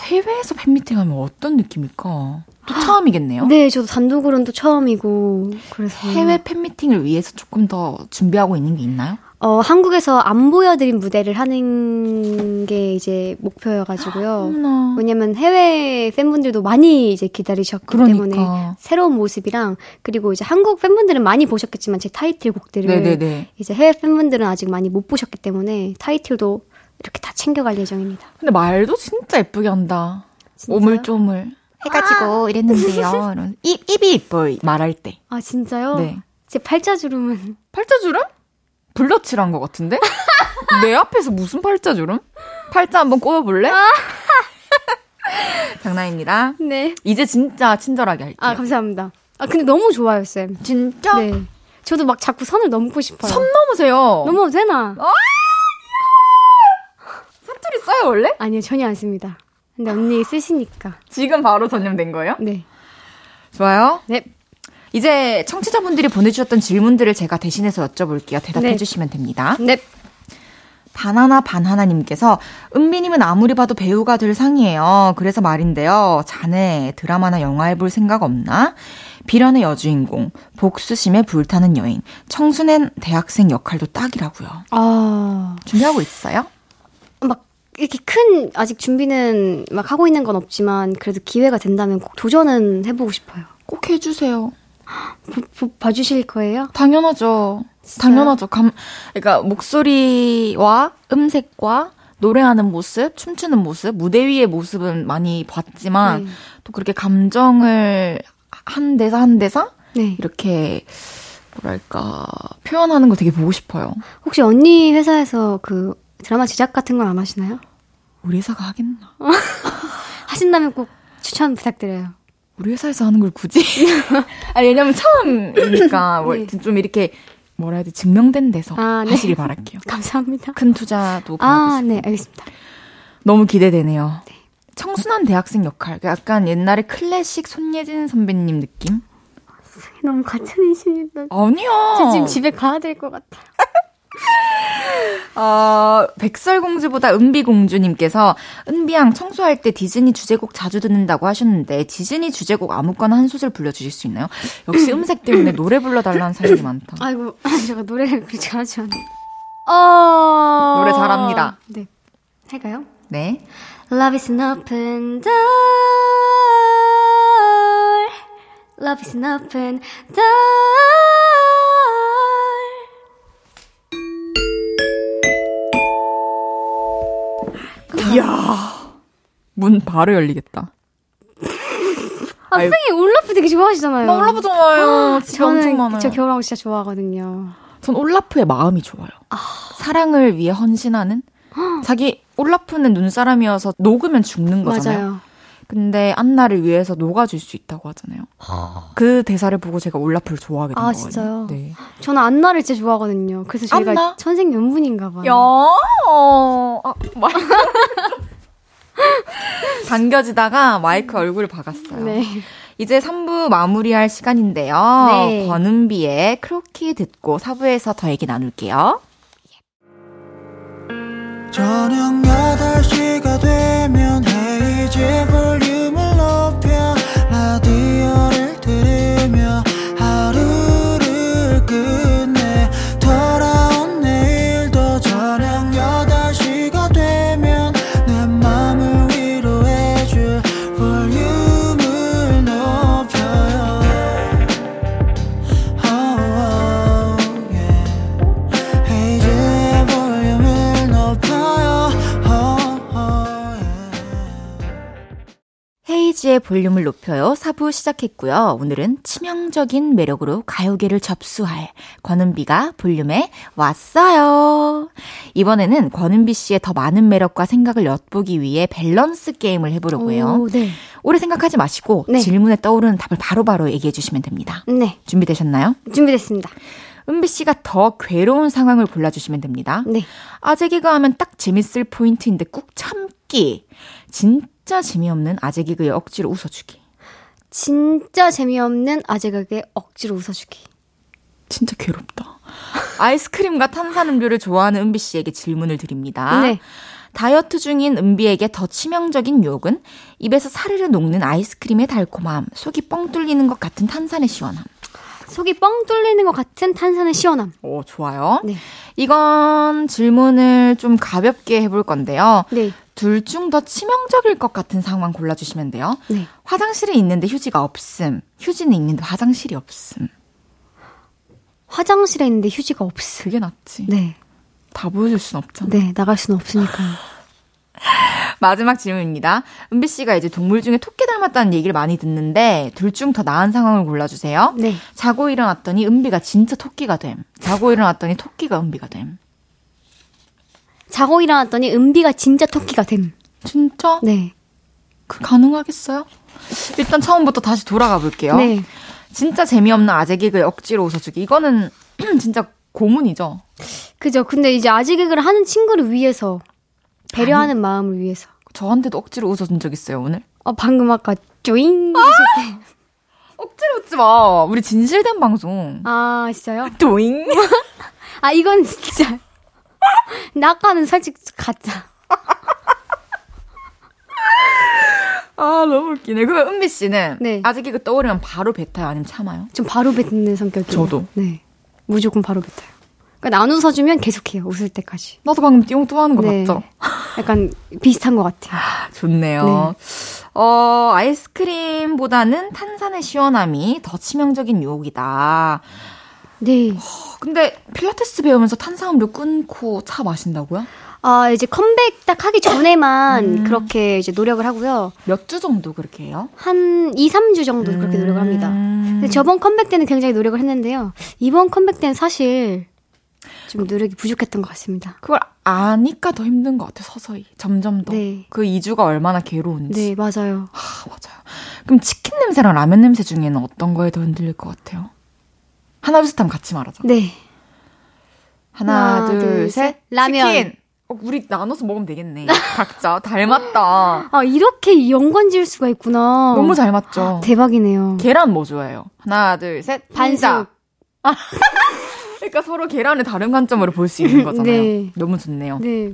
해외에서 팬미팅 하면 어떤 느낌일까? 또 처음이겠네요. 네, 저도 단독으로는 또 처음이고 그래서 해외 팬미팅을 위해서 조금 더 준비하고 있는 게 있나요? 어, 한국에서 안 보여드린 무대를 하는 게 이제 목표여가지고요. 왜냐면 해외 팬분들도 많이 이제 기다리셨기 때문에 그러니까. 새로운 모습이랑 그리고 이제 한국 팬분들은 많이 보셨겠지만 제 타이틀곡들을 네네네. 이제 해외 팬분들은 아직 많이 못 보셨기 때문에 타이틀도 이렇게 다 챙겨갈 예정입니다. 근데 말도 진짜 예쁘게 한다. 진짜요? 오물조물. 해가지고 이랬는데요. 이런. 입, 입이 이뻐요. 말할 때. 아 진짜요? 네. 제 팔자 주름은 팔자 주름? 블러칠한 것 같은데? 내 앞에서 무슨 팔자주름? 팔자 한번 꼽아볼래? 장난입니다. 네. 이제 진짜 친절하게 할게요. 아 감사합니다. 아 근데 너무 좋아요 쌤. 진짜? 네. 저도 막 자꾸 선을 넘고 싶어요. 선 넘으세요. 넘어도 되나? 사투리 써요, 원래? 아니요 전혀 안 씁니다. 근데 언니 쓰시니까. 지금 바로 전염된 거예요? 네. 좋아요. 네. 이제 청취자분들이 보내주셨던 질문들을 제가 대신해서 여쭤볼게요. 대답해 네. 주시면 됩니다. 네. 바나나 바나나님께서 은비님은 아무리 봐도 배우가 될 상이에요. 그래서 말인데요. 자네 드라마나 영화 해볼 생각 없나? 비련의 여주인공, 복수심에 불타는 여인, 청순한 대학생 역할도 딱이라고요. 아. 준비하고 있어요? 막 이렇게 큰 아직 준비는 막 하고 있는 건 없지만 그래도 기회가 된다면 꼭 도전은 해보고 싶어요. 꼭 해주세요. 보- 보- 봐주실 거예요? 당연하죠. 진짜요? 당연하죠. 감, 그러니까 목소리와 음색과 노래하는 모습, 춤추는 모습, 무대 위의 모습은 많이 봤지만 네. 또 그렇게 감정을 한 대사 한 대사 네. 이렇게 뭐랄까 표현하는 거 되게 보고 싶어요. 혹시 언니 회사에서 그 드라마 제작 같은 건 안 하시나요? 우리 회사가 하겠나? 하신다면 꼭 추천 부탁드려요. 우리 회사에서 하는 걸 굳이? 아니 왜냐면 처음이니까 뭐 네. 좀 이렇게 뭐라 해야 돼 증명된 데서 아, 네. 하시길 바랄게요. 감사합니다. 큰 투자도 아, 네, 알겠습니다. 너무 기대되네요. 청순한 대학생 역할. 약간 옛날에 클래식 손예진 선배님 느낌? 너무 과찬이십니다. 아니야. 저 지금 집에 가야 될 것 같아요. 어, 백설공주보다 은비공주님께서 은비양 청소할 때 디즈니 주제곡 자주 듣는다고 하셨는데 디즈니 주제곡 아무거나 한 소절 불러주실 수 있나요? 역시 음색 때문에 노래 불러달라는 사연이 많다. 아이고, 제가 노래를 그렇게 잘하지 않아요. 어... 노래 잘합니다. 네. 할까요? 네. Love is an open door. Love is an open door. 문 바로 열리겠다. 아. 선생님 올라프 되게 좋아하시잖아요. 나 올라프 좋아요. 집에 엄청 저는 많아요. 저 겨울왕국 진짜 좋아하거든요. 전 올라프의 마음이 좋아요. 사랑을 위해 헌신하는 자기 올라프는 눈사람이어서 녹으면 죽는 거잖아요. 맞아요. 근데 안나를 위해서 녹아줄 수 있다고 하잖아요. 그 대사를 보고 제가 올라프를 좋아하게 된 아, 거예요. 진짜요? 네. 저는 안나를 진짜 좋아하거든요. 그래서 저희가 안나? 천생연분인가 봐요. 야, 어, 아, 마 당겨지다가 마이크 얼굴을 박았어요. 네. 이제 3부 마무리할 시간인데요. 네. 권은비의 크로키 듣고 4부에서 더 얘기 나눌게요. 저녁 8시가 되면 헤이즈 볼 헤이지의 볼륨을 높여요. 4부 시작했고요. 오늘은 치명적인 매력으로 가요계를 접수할 권은비가 볼륨에 왔어요. 이번에는 권은비 씨의 더 많은 매력과 생각을 엿보기 위해 밸런스 게임을 해보려고 해요. 오, 네. 오래 생각하지 마시고 네. 질문에 떠오르는 답을 바로바로 얘기해 주시면 됩니다. 네. 준비되셨나요? 준비됐습니다. 은비 씨가 더 괴로운 상황을 골라주시면 됩니다. 네. 아재 개그 하면 딱 재밌을 포인트인데 꾹 참 기. 진짜 재미없는 아재 개그에 억지로 웃어주기. 진짜 재미없는 아재가게 억지로 웃어주기. 진짜 괴롭다. 아이스크림과 탄산음료를 좋아하는 은비 씨에게 질문을 드립니다. 네. 다이어트 중인 은비에게 더 치명적인 유혹은 입에서 사르르 녹는 아이스크림의 달콤함, 속이 뻥 뚫리는 것 같은 탄산의 시원함. 속이 뻥 뚫리는 것 같은 탄산의 시원함. 오, 좋아요. 네. 이건 질문을 좀 가볍게 해볼 건데요. 네. 둘 중 더 치명적일 것 같은 상황 골라주시면 돼요. 네. 화장실에 있는데 휴지가 없음. 휴지는 있는데 화장실이 없음. 화장실에 있는데 휴지가 없어. 그게 낫지. 네. 다 보여줄 순 없잖아. 네. 나갈 수는 없으니까요. 마지막 질문입니다. 은비 씨가 이제 동물 중에 토끼 닮았다는 얘기를 많이 듣는데 둘 중 더 나은 상황을 골라주세요. 네. 자고 일어났더니 은비가 진짜 토끼가 됨. 자고 일어났더니 토끼가 은비가 됨. 자고 일어났더니 은비가 진짜 토끼가 됨. 진짜? 네. 그 가능하겠어요? 일단 처음부터 다시 돌아가 볼게요. 네. 진짜 재미없는 아재 개그에 억지로 웃어주기. 이거는 진짜 고문이죠. 그죠. 근데 이제 아재 개그를 하는 친구를 위해서 배려하는 마음을 위해서. 저한테도 억지로 웃어준 적 있어요, 오늘? 어, 방금 아까 쪼잉 하실 때. 억지로 웃지 마. 우리 진실된 방송. 아, 진짜요? 도잉. 아, 이건 진짜. 근데 아까는 살짝 가짜. 아, 너무 웃기네. 그럼 은비 씨는 네. 아재 개그 떠오르면 바로 뱉어요? 아니면 참아요? 좀 바로 뱉는 성격이에요. 저도. 네. 무조건 바로 뱉어요. 그러니까 안 웃어주면 계속해요. 웃을 때까지. 나도 방금 띵또 하는 거 네. 맞죠? 약간 비슷한 것 같아요. 좋네요. 어, 아이스크림보다는 탄산의 시원함이 더 치명적인 유혹이다. 네. 근데 필라테스 배우면서 탄산음료 끊고 차 마신다고요? 아, 이제 컴백 딱 하기 전에만 음. 그렇게 이제 노력을 하고요. 몇 주 정도 그렇게 해요? 한 2, 3주 정도 그렇게 노력을 합니다. 음. 근데 저번 컴백 때는 굉장히 노력을 했는데요. 이번 컴백 때는 사실 좀 노력이 부족했던 것 같습니다. 그걸 아니까 더 힘든 것 같아, 서서히. 점점 더. 네. 그 2주가 얼마나 괴로운지. 네, 맞아요. 아, 맞아요. 그럼 치킨 냄새랑 라면 냄새 중에는 어떤 거에 더 흔들릴 것 같아요? 하나, 둘, 셋 하면 같이 말하자. 네. 하나, 하나, 둘, 둘, 셋. 셋. 라면. 치킨. 어, 우리 나눠서 먹으면 되겠네. 각자. 닮았다. 아, 이렇게 연관 지을 수가 있구나. 너무 잘 맞죠? 대박이네요. 계란 뭐 좋아해요? 하나, 둘, 셋. 반숙. 반숙. 아, 그러니까 서로 계란을 다른 관점으로 볼 수 있는 거잖아요. 네. 너무 좋네요. 네.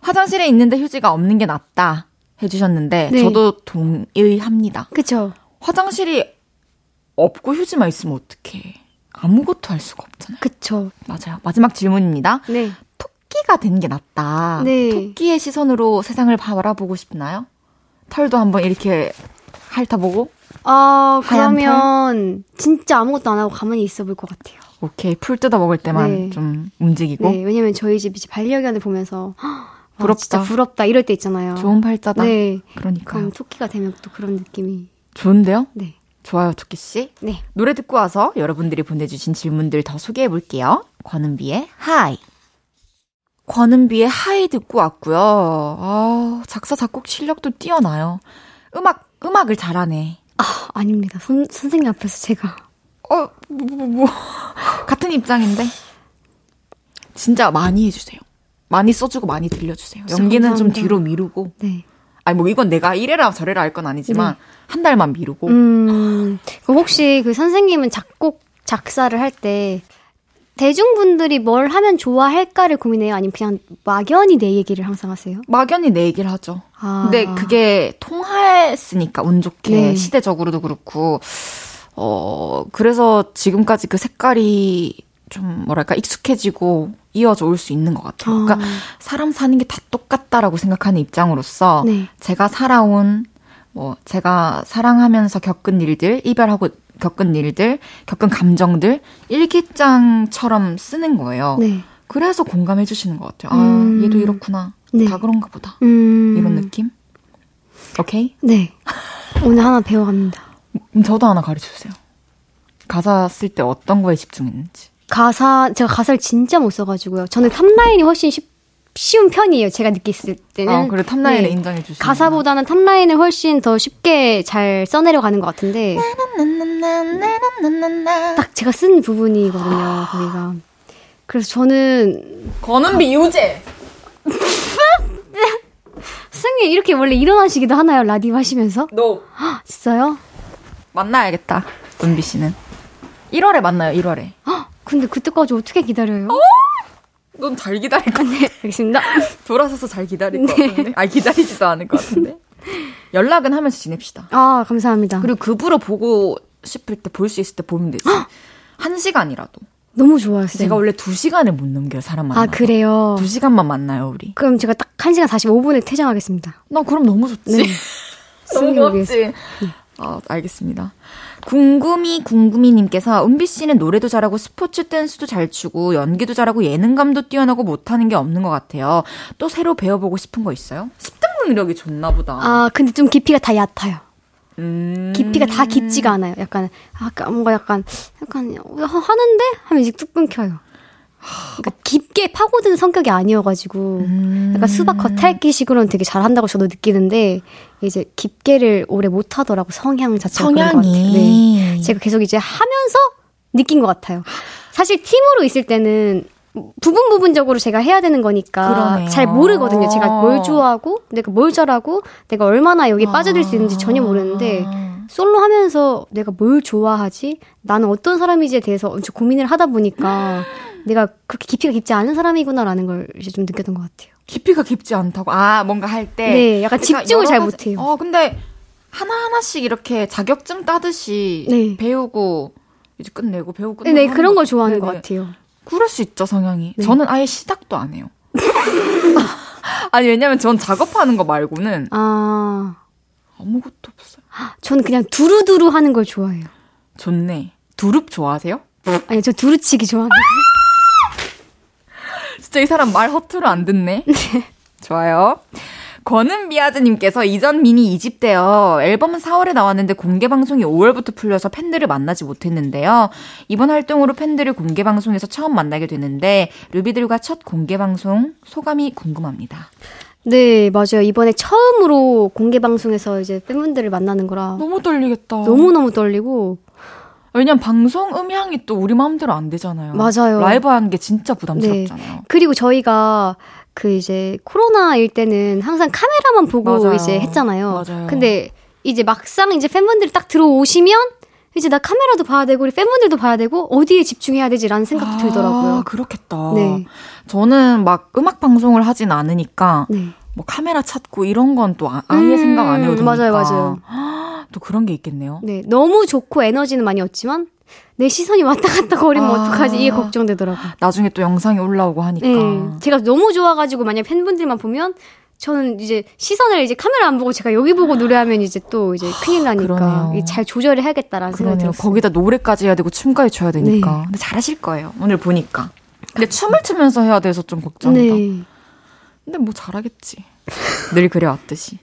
화장실에 있는데 휴지가 없는 게 낫다 해주셨는데 네. 저도 동의합니다. 그쵸. 화장실이 없고 휴지만 있으면 어떡해. 아무것도 할 수가 없잖아요. 그쵸. 맞아요. 마지막 질문입니다. 네. 토끼가 된 게 낫다. 네. 토끼의 시선으로 세상을 바라보고 싶나요? 털도 한번 이렇게 핥아보고? 아, 하얀 그러면 진짜 아무것도 안 하고 가만히 있어 볼 것 같아요. 오케이. 풀 뜯어 먹을 때만 네. 좀 움직이고. 네, 왜냐면 저희 집 이제 반려견을 보면서 부럽다. 진짜 부럽다 이럴 때 있잖아요. 좋은 팔자다. 네. 그러니까요. 그럼 토끼가 되면 또 그런 느낌이. 좋은데요? 네. 좋아요, 토끼씨. 네. 노래 듣고 와서 여러분들이 보내주신 질문들 더 소개해 볼게요. 권은비의 Hi. 권은비의 Hi 듣고 왔고요. 아, 작사, 작곡 실력도 뛰어나요. 음악, 음악을 잘하네. 아, 아닙니다. 선, 선생님 앞에서 제가. 어, 뭐, 뭐, 뭐. 같은 입장인데. 진짜 많이 해주세요. 많이 써주고 많이 들려주세요. 연기는 좀 감사합니다. 뒤로 미루고. 네. 아니 뭐 이건 내가 이래라 저래라 할 건 아니지만 한 달만 미루고 음, 그럼 혹시 그 선생님은 작곡, 작사를 할 때 대중분들이 뭘 하면 좋아할까를 고민해요? 아니면 그냥 막연히 내 얘기를 항상 하세요? 막연히 내 얘기를 하죠. 아. 근데 그게 통했으니까 운 좋게 네. 시대적으로도 그렇고 어 그래서 지금까지 그 색깔이 좀 뭐랄까 익숙해지고 이어져 올 수 있는 것 같아요. 그러니까 사람 사는 게 다 똑같다라고 생각하는 입장으로서 네. 제가 살아온 뭐 제가 사랑하면서 겪은 일들, 이별하고 겪은 일들, 겪은 감정들 일기장처럼 쓰는 거예요. 네. 그래서 공감해 주시는 것 같아요. 음. 아, 얘도 이렇구나. 네. 다 그런가 보다. 음. 이런 느낌? 오케이? 네. 오늘 하나 배워갑니다. 음, 저도 하나 가르쳐 주세요. 가사 쓸 때 어떤 거에 집중했는지. 가사, 제가 가사를 진짜 못 써가지고요. 저는 top line이 훨씬 쉽, 쉬운 편이에요. 제가 느꼈을 때는. 아, 그래 top line을 네. 인정해 주시는 가사보다는 top line을 훨씬 더 쉽게 잘 써내려가는 것 같은데 딱 제가 쓴 부분이거든요. 거기가. 그래서 저는 권은비 유재. 선생님 이렇게 원래 일어나시기도 하나요? 라디오 하시면서? 너 진짜요? 만나야겠다. 은비 씨는. 1월에 만나요. 1월에. 헉, 근데 그때까지 어떻게 기다려요? 넌잘 기다릴 것 네, 알겠습니다. 돌아서서 잘 기다릴 것 같은데. 아 기다리지도 않을 것 같은데. 연락은 하면서 지냅시다. 아, 감사합니다. 그리고 급으로 보고 싶을 때 볼 수 있을 때 보면 되지. 한 시간이라도. 너무 좋아요, 선생님. 제가 원래 두 시간을 못 넘겨요, 사람 만나. 아, 그래요? 두 시간만 만나요, 우리. 그럼 제가 딱 1시간 45분에 퇴장하겠습니다. 나 그럼 너무 좋지. 네. 너무 위해서. 고맙지. 아, 알겠습니다. 궁금이 궁금이님께서 은비 씨는 노래도 잘하고 스포츠 댄스도 잘 추고 연기도 잘하고 예능감도 뛰어나고 못하는 게 없는 것 같아요. 또 새로 배워보고 싶은 거 있어요? 습득 능력이 좋나 보다. 아, 근데 좀 깊이가 다 얕아요. 음. 깊이가 다 깊지가 않아요. 약간, 아까 뭔가 약간, 약간, 어, 하는데? 하면 이제 뚝 끊겨요. 그러니까 깊게 파고드는 성격이 아니어가지고, 음. 약간 수박 겉핥기식으로는 되게 잘한다고 저도 느끼는데, 이제 깊게를 오래 못하더라고, 성향 자체가. 그런 것 같아요. 성향이. 네. 제가 계속 이제 하면서 느낀 것 같아요. 사실 팀으로 있을 때는 부분 부분적으로 제가 해야 되는 거니까 그러네요. 잘 모르거든요. 제가 뭘 좋아하고 내가 뭘 잘하고 내가 얼마나 여기 빠져들 수 있는지 전혀 모르는데 솔로 하면서 내가 뭘 좋아하지? 나는 어떤 사람이지에 대해서 엄청 고민을 하다 보니까 내가 그렇게 깊이가 깊지 않은 사람이구나라는 걸 이제 좀 느꼈던 것 같아요. 깊이가 깊지 않다고. 아, 뭔가 할 때. 네, 약간 집중을 여러 잘 가지- 못해요. 어, 근데 하나하나씩 이렇게 자격증 따듯이 네. 배우고 이제 끝내고 배우고 네, 끝내고 네 그런 거- 걸 좋아하는 네네. 것 같아요. 그럴 수 있죠, 성향이. 네. 저는 아예 시작도 안 해요. 아니, 왜냐면 전 작업하는 거 말고는 아, 아무것도 없어요. 저는 그냥 두루두루 하는 걸 좋아해요. 좋네. 두릅 좋아하세요? 아니, 저 두루치기 좋아하는데. 진짜 이 사람 말 허투루 안 듣네. 좋아요. 권은비아즈님께서 이전 미니 2집 때요. 앨범은 4월에 나왔는데 공개 방송이 5월부터 풀려서 팬들을 만나지 못했는데요. 이번 활동으로 팬들을 공개 방송에서 처음 만나게 되는데 루비들과 첫 공개 방송 소감이 궁금합니다. 네, 맞아요. 이번에 처음으로 공개 방송에서 이제 팬분들을 만나는 거라 너무 떨리겠다. 너무 너무 떨리고 왜냐면 방송 음향이 또 우리 마음대로 안 되잖아요. 맞아요. 라이브 하는 게 진짜 부담스럽잖아요. 그리고 저희가 그 이제 코로나일 때는 항상 카메라만 보고 맞아요. 이제 했잖아요. 맞아요. 근데 이제 막상 이제 팬분들이 딱 들어오시면 이제 나 카메라도 봐야 되고 우리 팬분들도 봐야 되고 어디에 집중해야 되지라는 생각도 아, 들더라고요. 그렇겠다. 네. 저는 막 음악 방송을 하진 않으니까 네. 뭐 카메라 찾고 이런 건 또 아예 음, 생각 안 해도 되니까. 맞아요, 맞아요. 또 그런 게 있겠네요. 네, 너무 좋고 에너지는 많이 얻지만 내 시선이 왔다 갔다 거리면 아. 어떡하지 이게 걱정되더라고요. 나중에 또 영상이 올라오고 하니까. 네, 제가 너무 좋아가지고 만약 팬분들만 보면 저는 이제 시선을 이제 카메라 안 보고 제가 여기 보고 노래하면 이제 또 이제 큰일 나니까 잘 조절을 해야겠다라는 생각이 그러네요. 들었어요. 거기다 노래까지 해야 되고 춤까지 춰야 되니까. 네. 근데 잘하실 거예요. 오늘 보니까. 근데 춤을 추면서 해야 돼서 좀 걱정이다. 네. 근데 뭐 잘하겠지. 늘 그래왔듯이.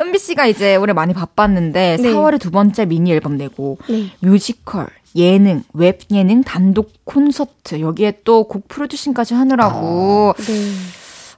은비 씨가 이제 올해 많이 바빴는데 네. 4월에 두 번째 미니 앨범 내고 네. 뮤지컬, 예능, 웹 예능, 단독 콘서트 여기에 또 곡 프로듀싱까지 하느라고 네.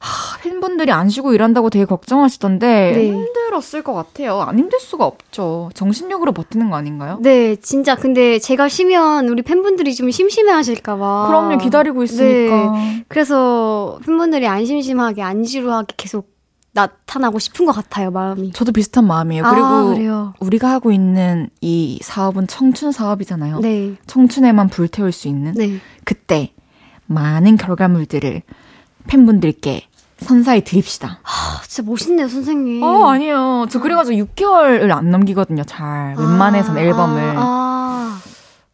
하, 팬분들이 안 쉬고 일한다고 되게 걱정하시던데 네. 힘들었을 것 같아요. 안 힘들 수가 없죠. 정신력으로 버티는 거 아닌가요? 네, 진짜 근데 제가 쉬면 우리 팬분들이 좀 심심해 하실까봐. 그럼요 기다리고 있으니까. 네. 그래서 팬분들이 안 심심하게, 안 지루하게 계속 나타나고 싶은 것 같아요, 마음이. 저도 비슷한 마음이에요. 아, 그리고 그래요. 우리가 하고 있는 이 사업은 청춘 사업이잖아요. 네. 청춘에만 불태울 수 있는 네. 그때 많은 결과물들을 팬분들께 선사해 드립시다. 아, 진짜 멋있네요, 선생님. 어, 아니에요. 저 그래가지고 6개월을 안 넘기거든요, 잘. 웬만해선 아, 앨범을. 아,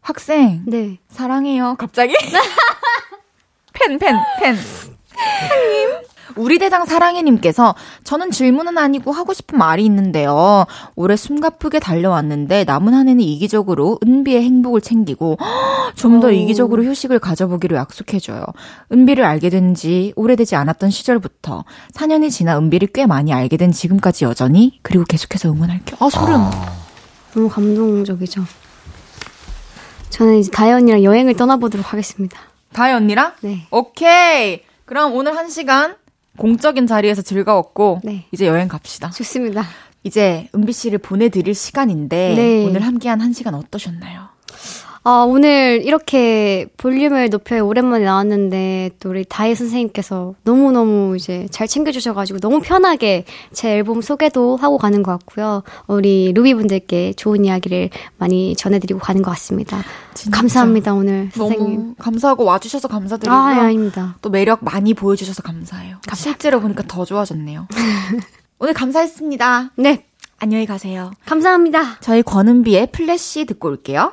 학생, 네. 사랑해요. 갑자기? 팬, 팬, 팬. 님 우리 대장 사랑해님께서 저는 질문은 아니고 하고 싶은 말이 있는데요. 올해 숨가쁘게 달려왔는데 남은 한 해는 이기적으로 은비의 행복을 챙기고 좀더 오. 이기적으로 휴식을 가져보기로 약속해줘요. 은비를 알게 된 지 오래되지 않았던 시절부터 4년이 지나 은비를 꽤 많이 알게 된 지금까지 여전히 그리고 계속해서 응원할게요. 아 소름. 너무 감동적이죠. 저는 이제 다혜 언니랑 여행을 떠나보도록 하겠습니다. 다혜 언니랑? 네. 오케이. 그럼 오늘 한 시간 공적인 자리에서 즐거웠고 네. 이제 여행 갑시다. 좋습니다. 이제 은비 씨를 보내드릴 시간인데 네. 오늘 함께한 한 시간 어떠셨나요? 아, 오늘 이렇게 볼륨을 높여 오랜만에 나왔는데 또 우리 다혜 선생님께서 너무너무 이제 잘 챙겨주셔가지고 너무 편하게 제 앨범 소개도 하고 가는 것 같고요. 우리 루비 분들께 좋은 이야기를 많이 전해드리고 가는 것 같습니다. 진짜 감사합니다, 오늘 선생님. 너무 감사하고 와주셔서 감사드리고요. 아, 예, 아닙니다. 또 매력 많이 보여주셔서 감사해요. 실제로 보니까 더 좋아졌네요. 오늘 감사했습니다. 네, 안녕히 가세요. 감사합니다. 저희 권은비의 플래시 듣고 올게요.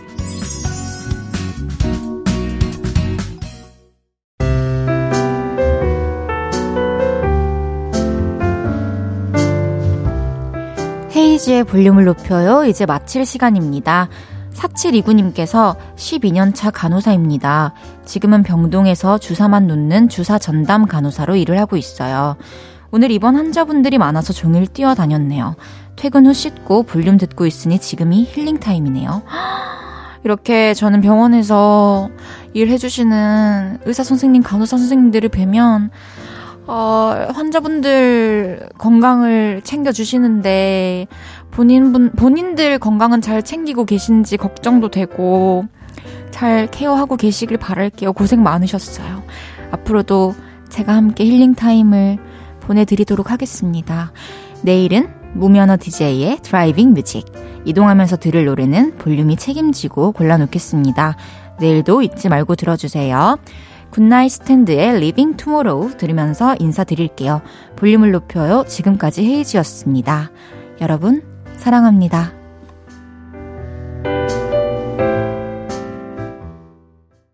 헤이즈의 볼륨을 높여요. 이제 마칠 시간입니다. 4729님께서 12년차 간호사입니다. 지금은 병동에서 주사만 놓는 주사 전담 간호사로 일을 하고 있어요. 오늘 입원 환자분들이 많아서 종일 뛰어다녔네요. 퇴근 후 씻고 볼륨 듣고 있으니 지금이 힐링 타임이네요. 이렇게 저는 병원에서 일해주시는 의사 선생님, 간호사 선생님들을 뵈면 어, 환자분들 건강을 챙겨주시는데, 본인 분, 본인들 건강은 잘 챙기고 계신지 걱정도 되고, 잘 care하고 계시길 바랄게요. 고생 많으셨어요. 앞으로도 제가 함께 healing time을 보내드리도록 하겠습니다. 내일은 무면허 DJ의 driving music. 이동하면서 들을 노래는 볼륨이 책임지고 골라놓겠습니다. 내일도 잊지 말고 들어주세요. 굿나잇 스탠드의 Living Tomorrow 들으면서 인사드릴게요. 볼륨을 높여요. 지금까지 헤이지였습니다. 여러분, 사랑합니다.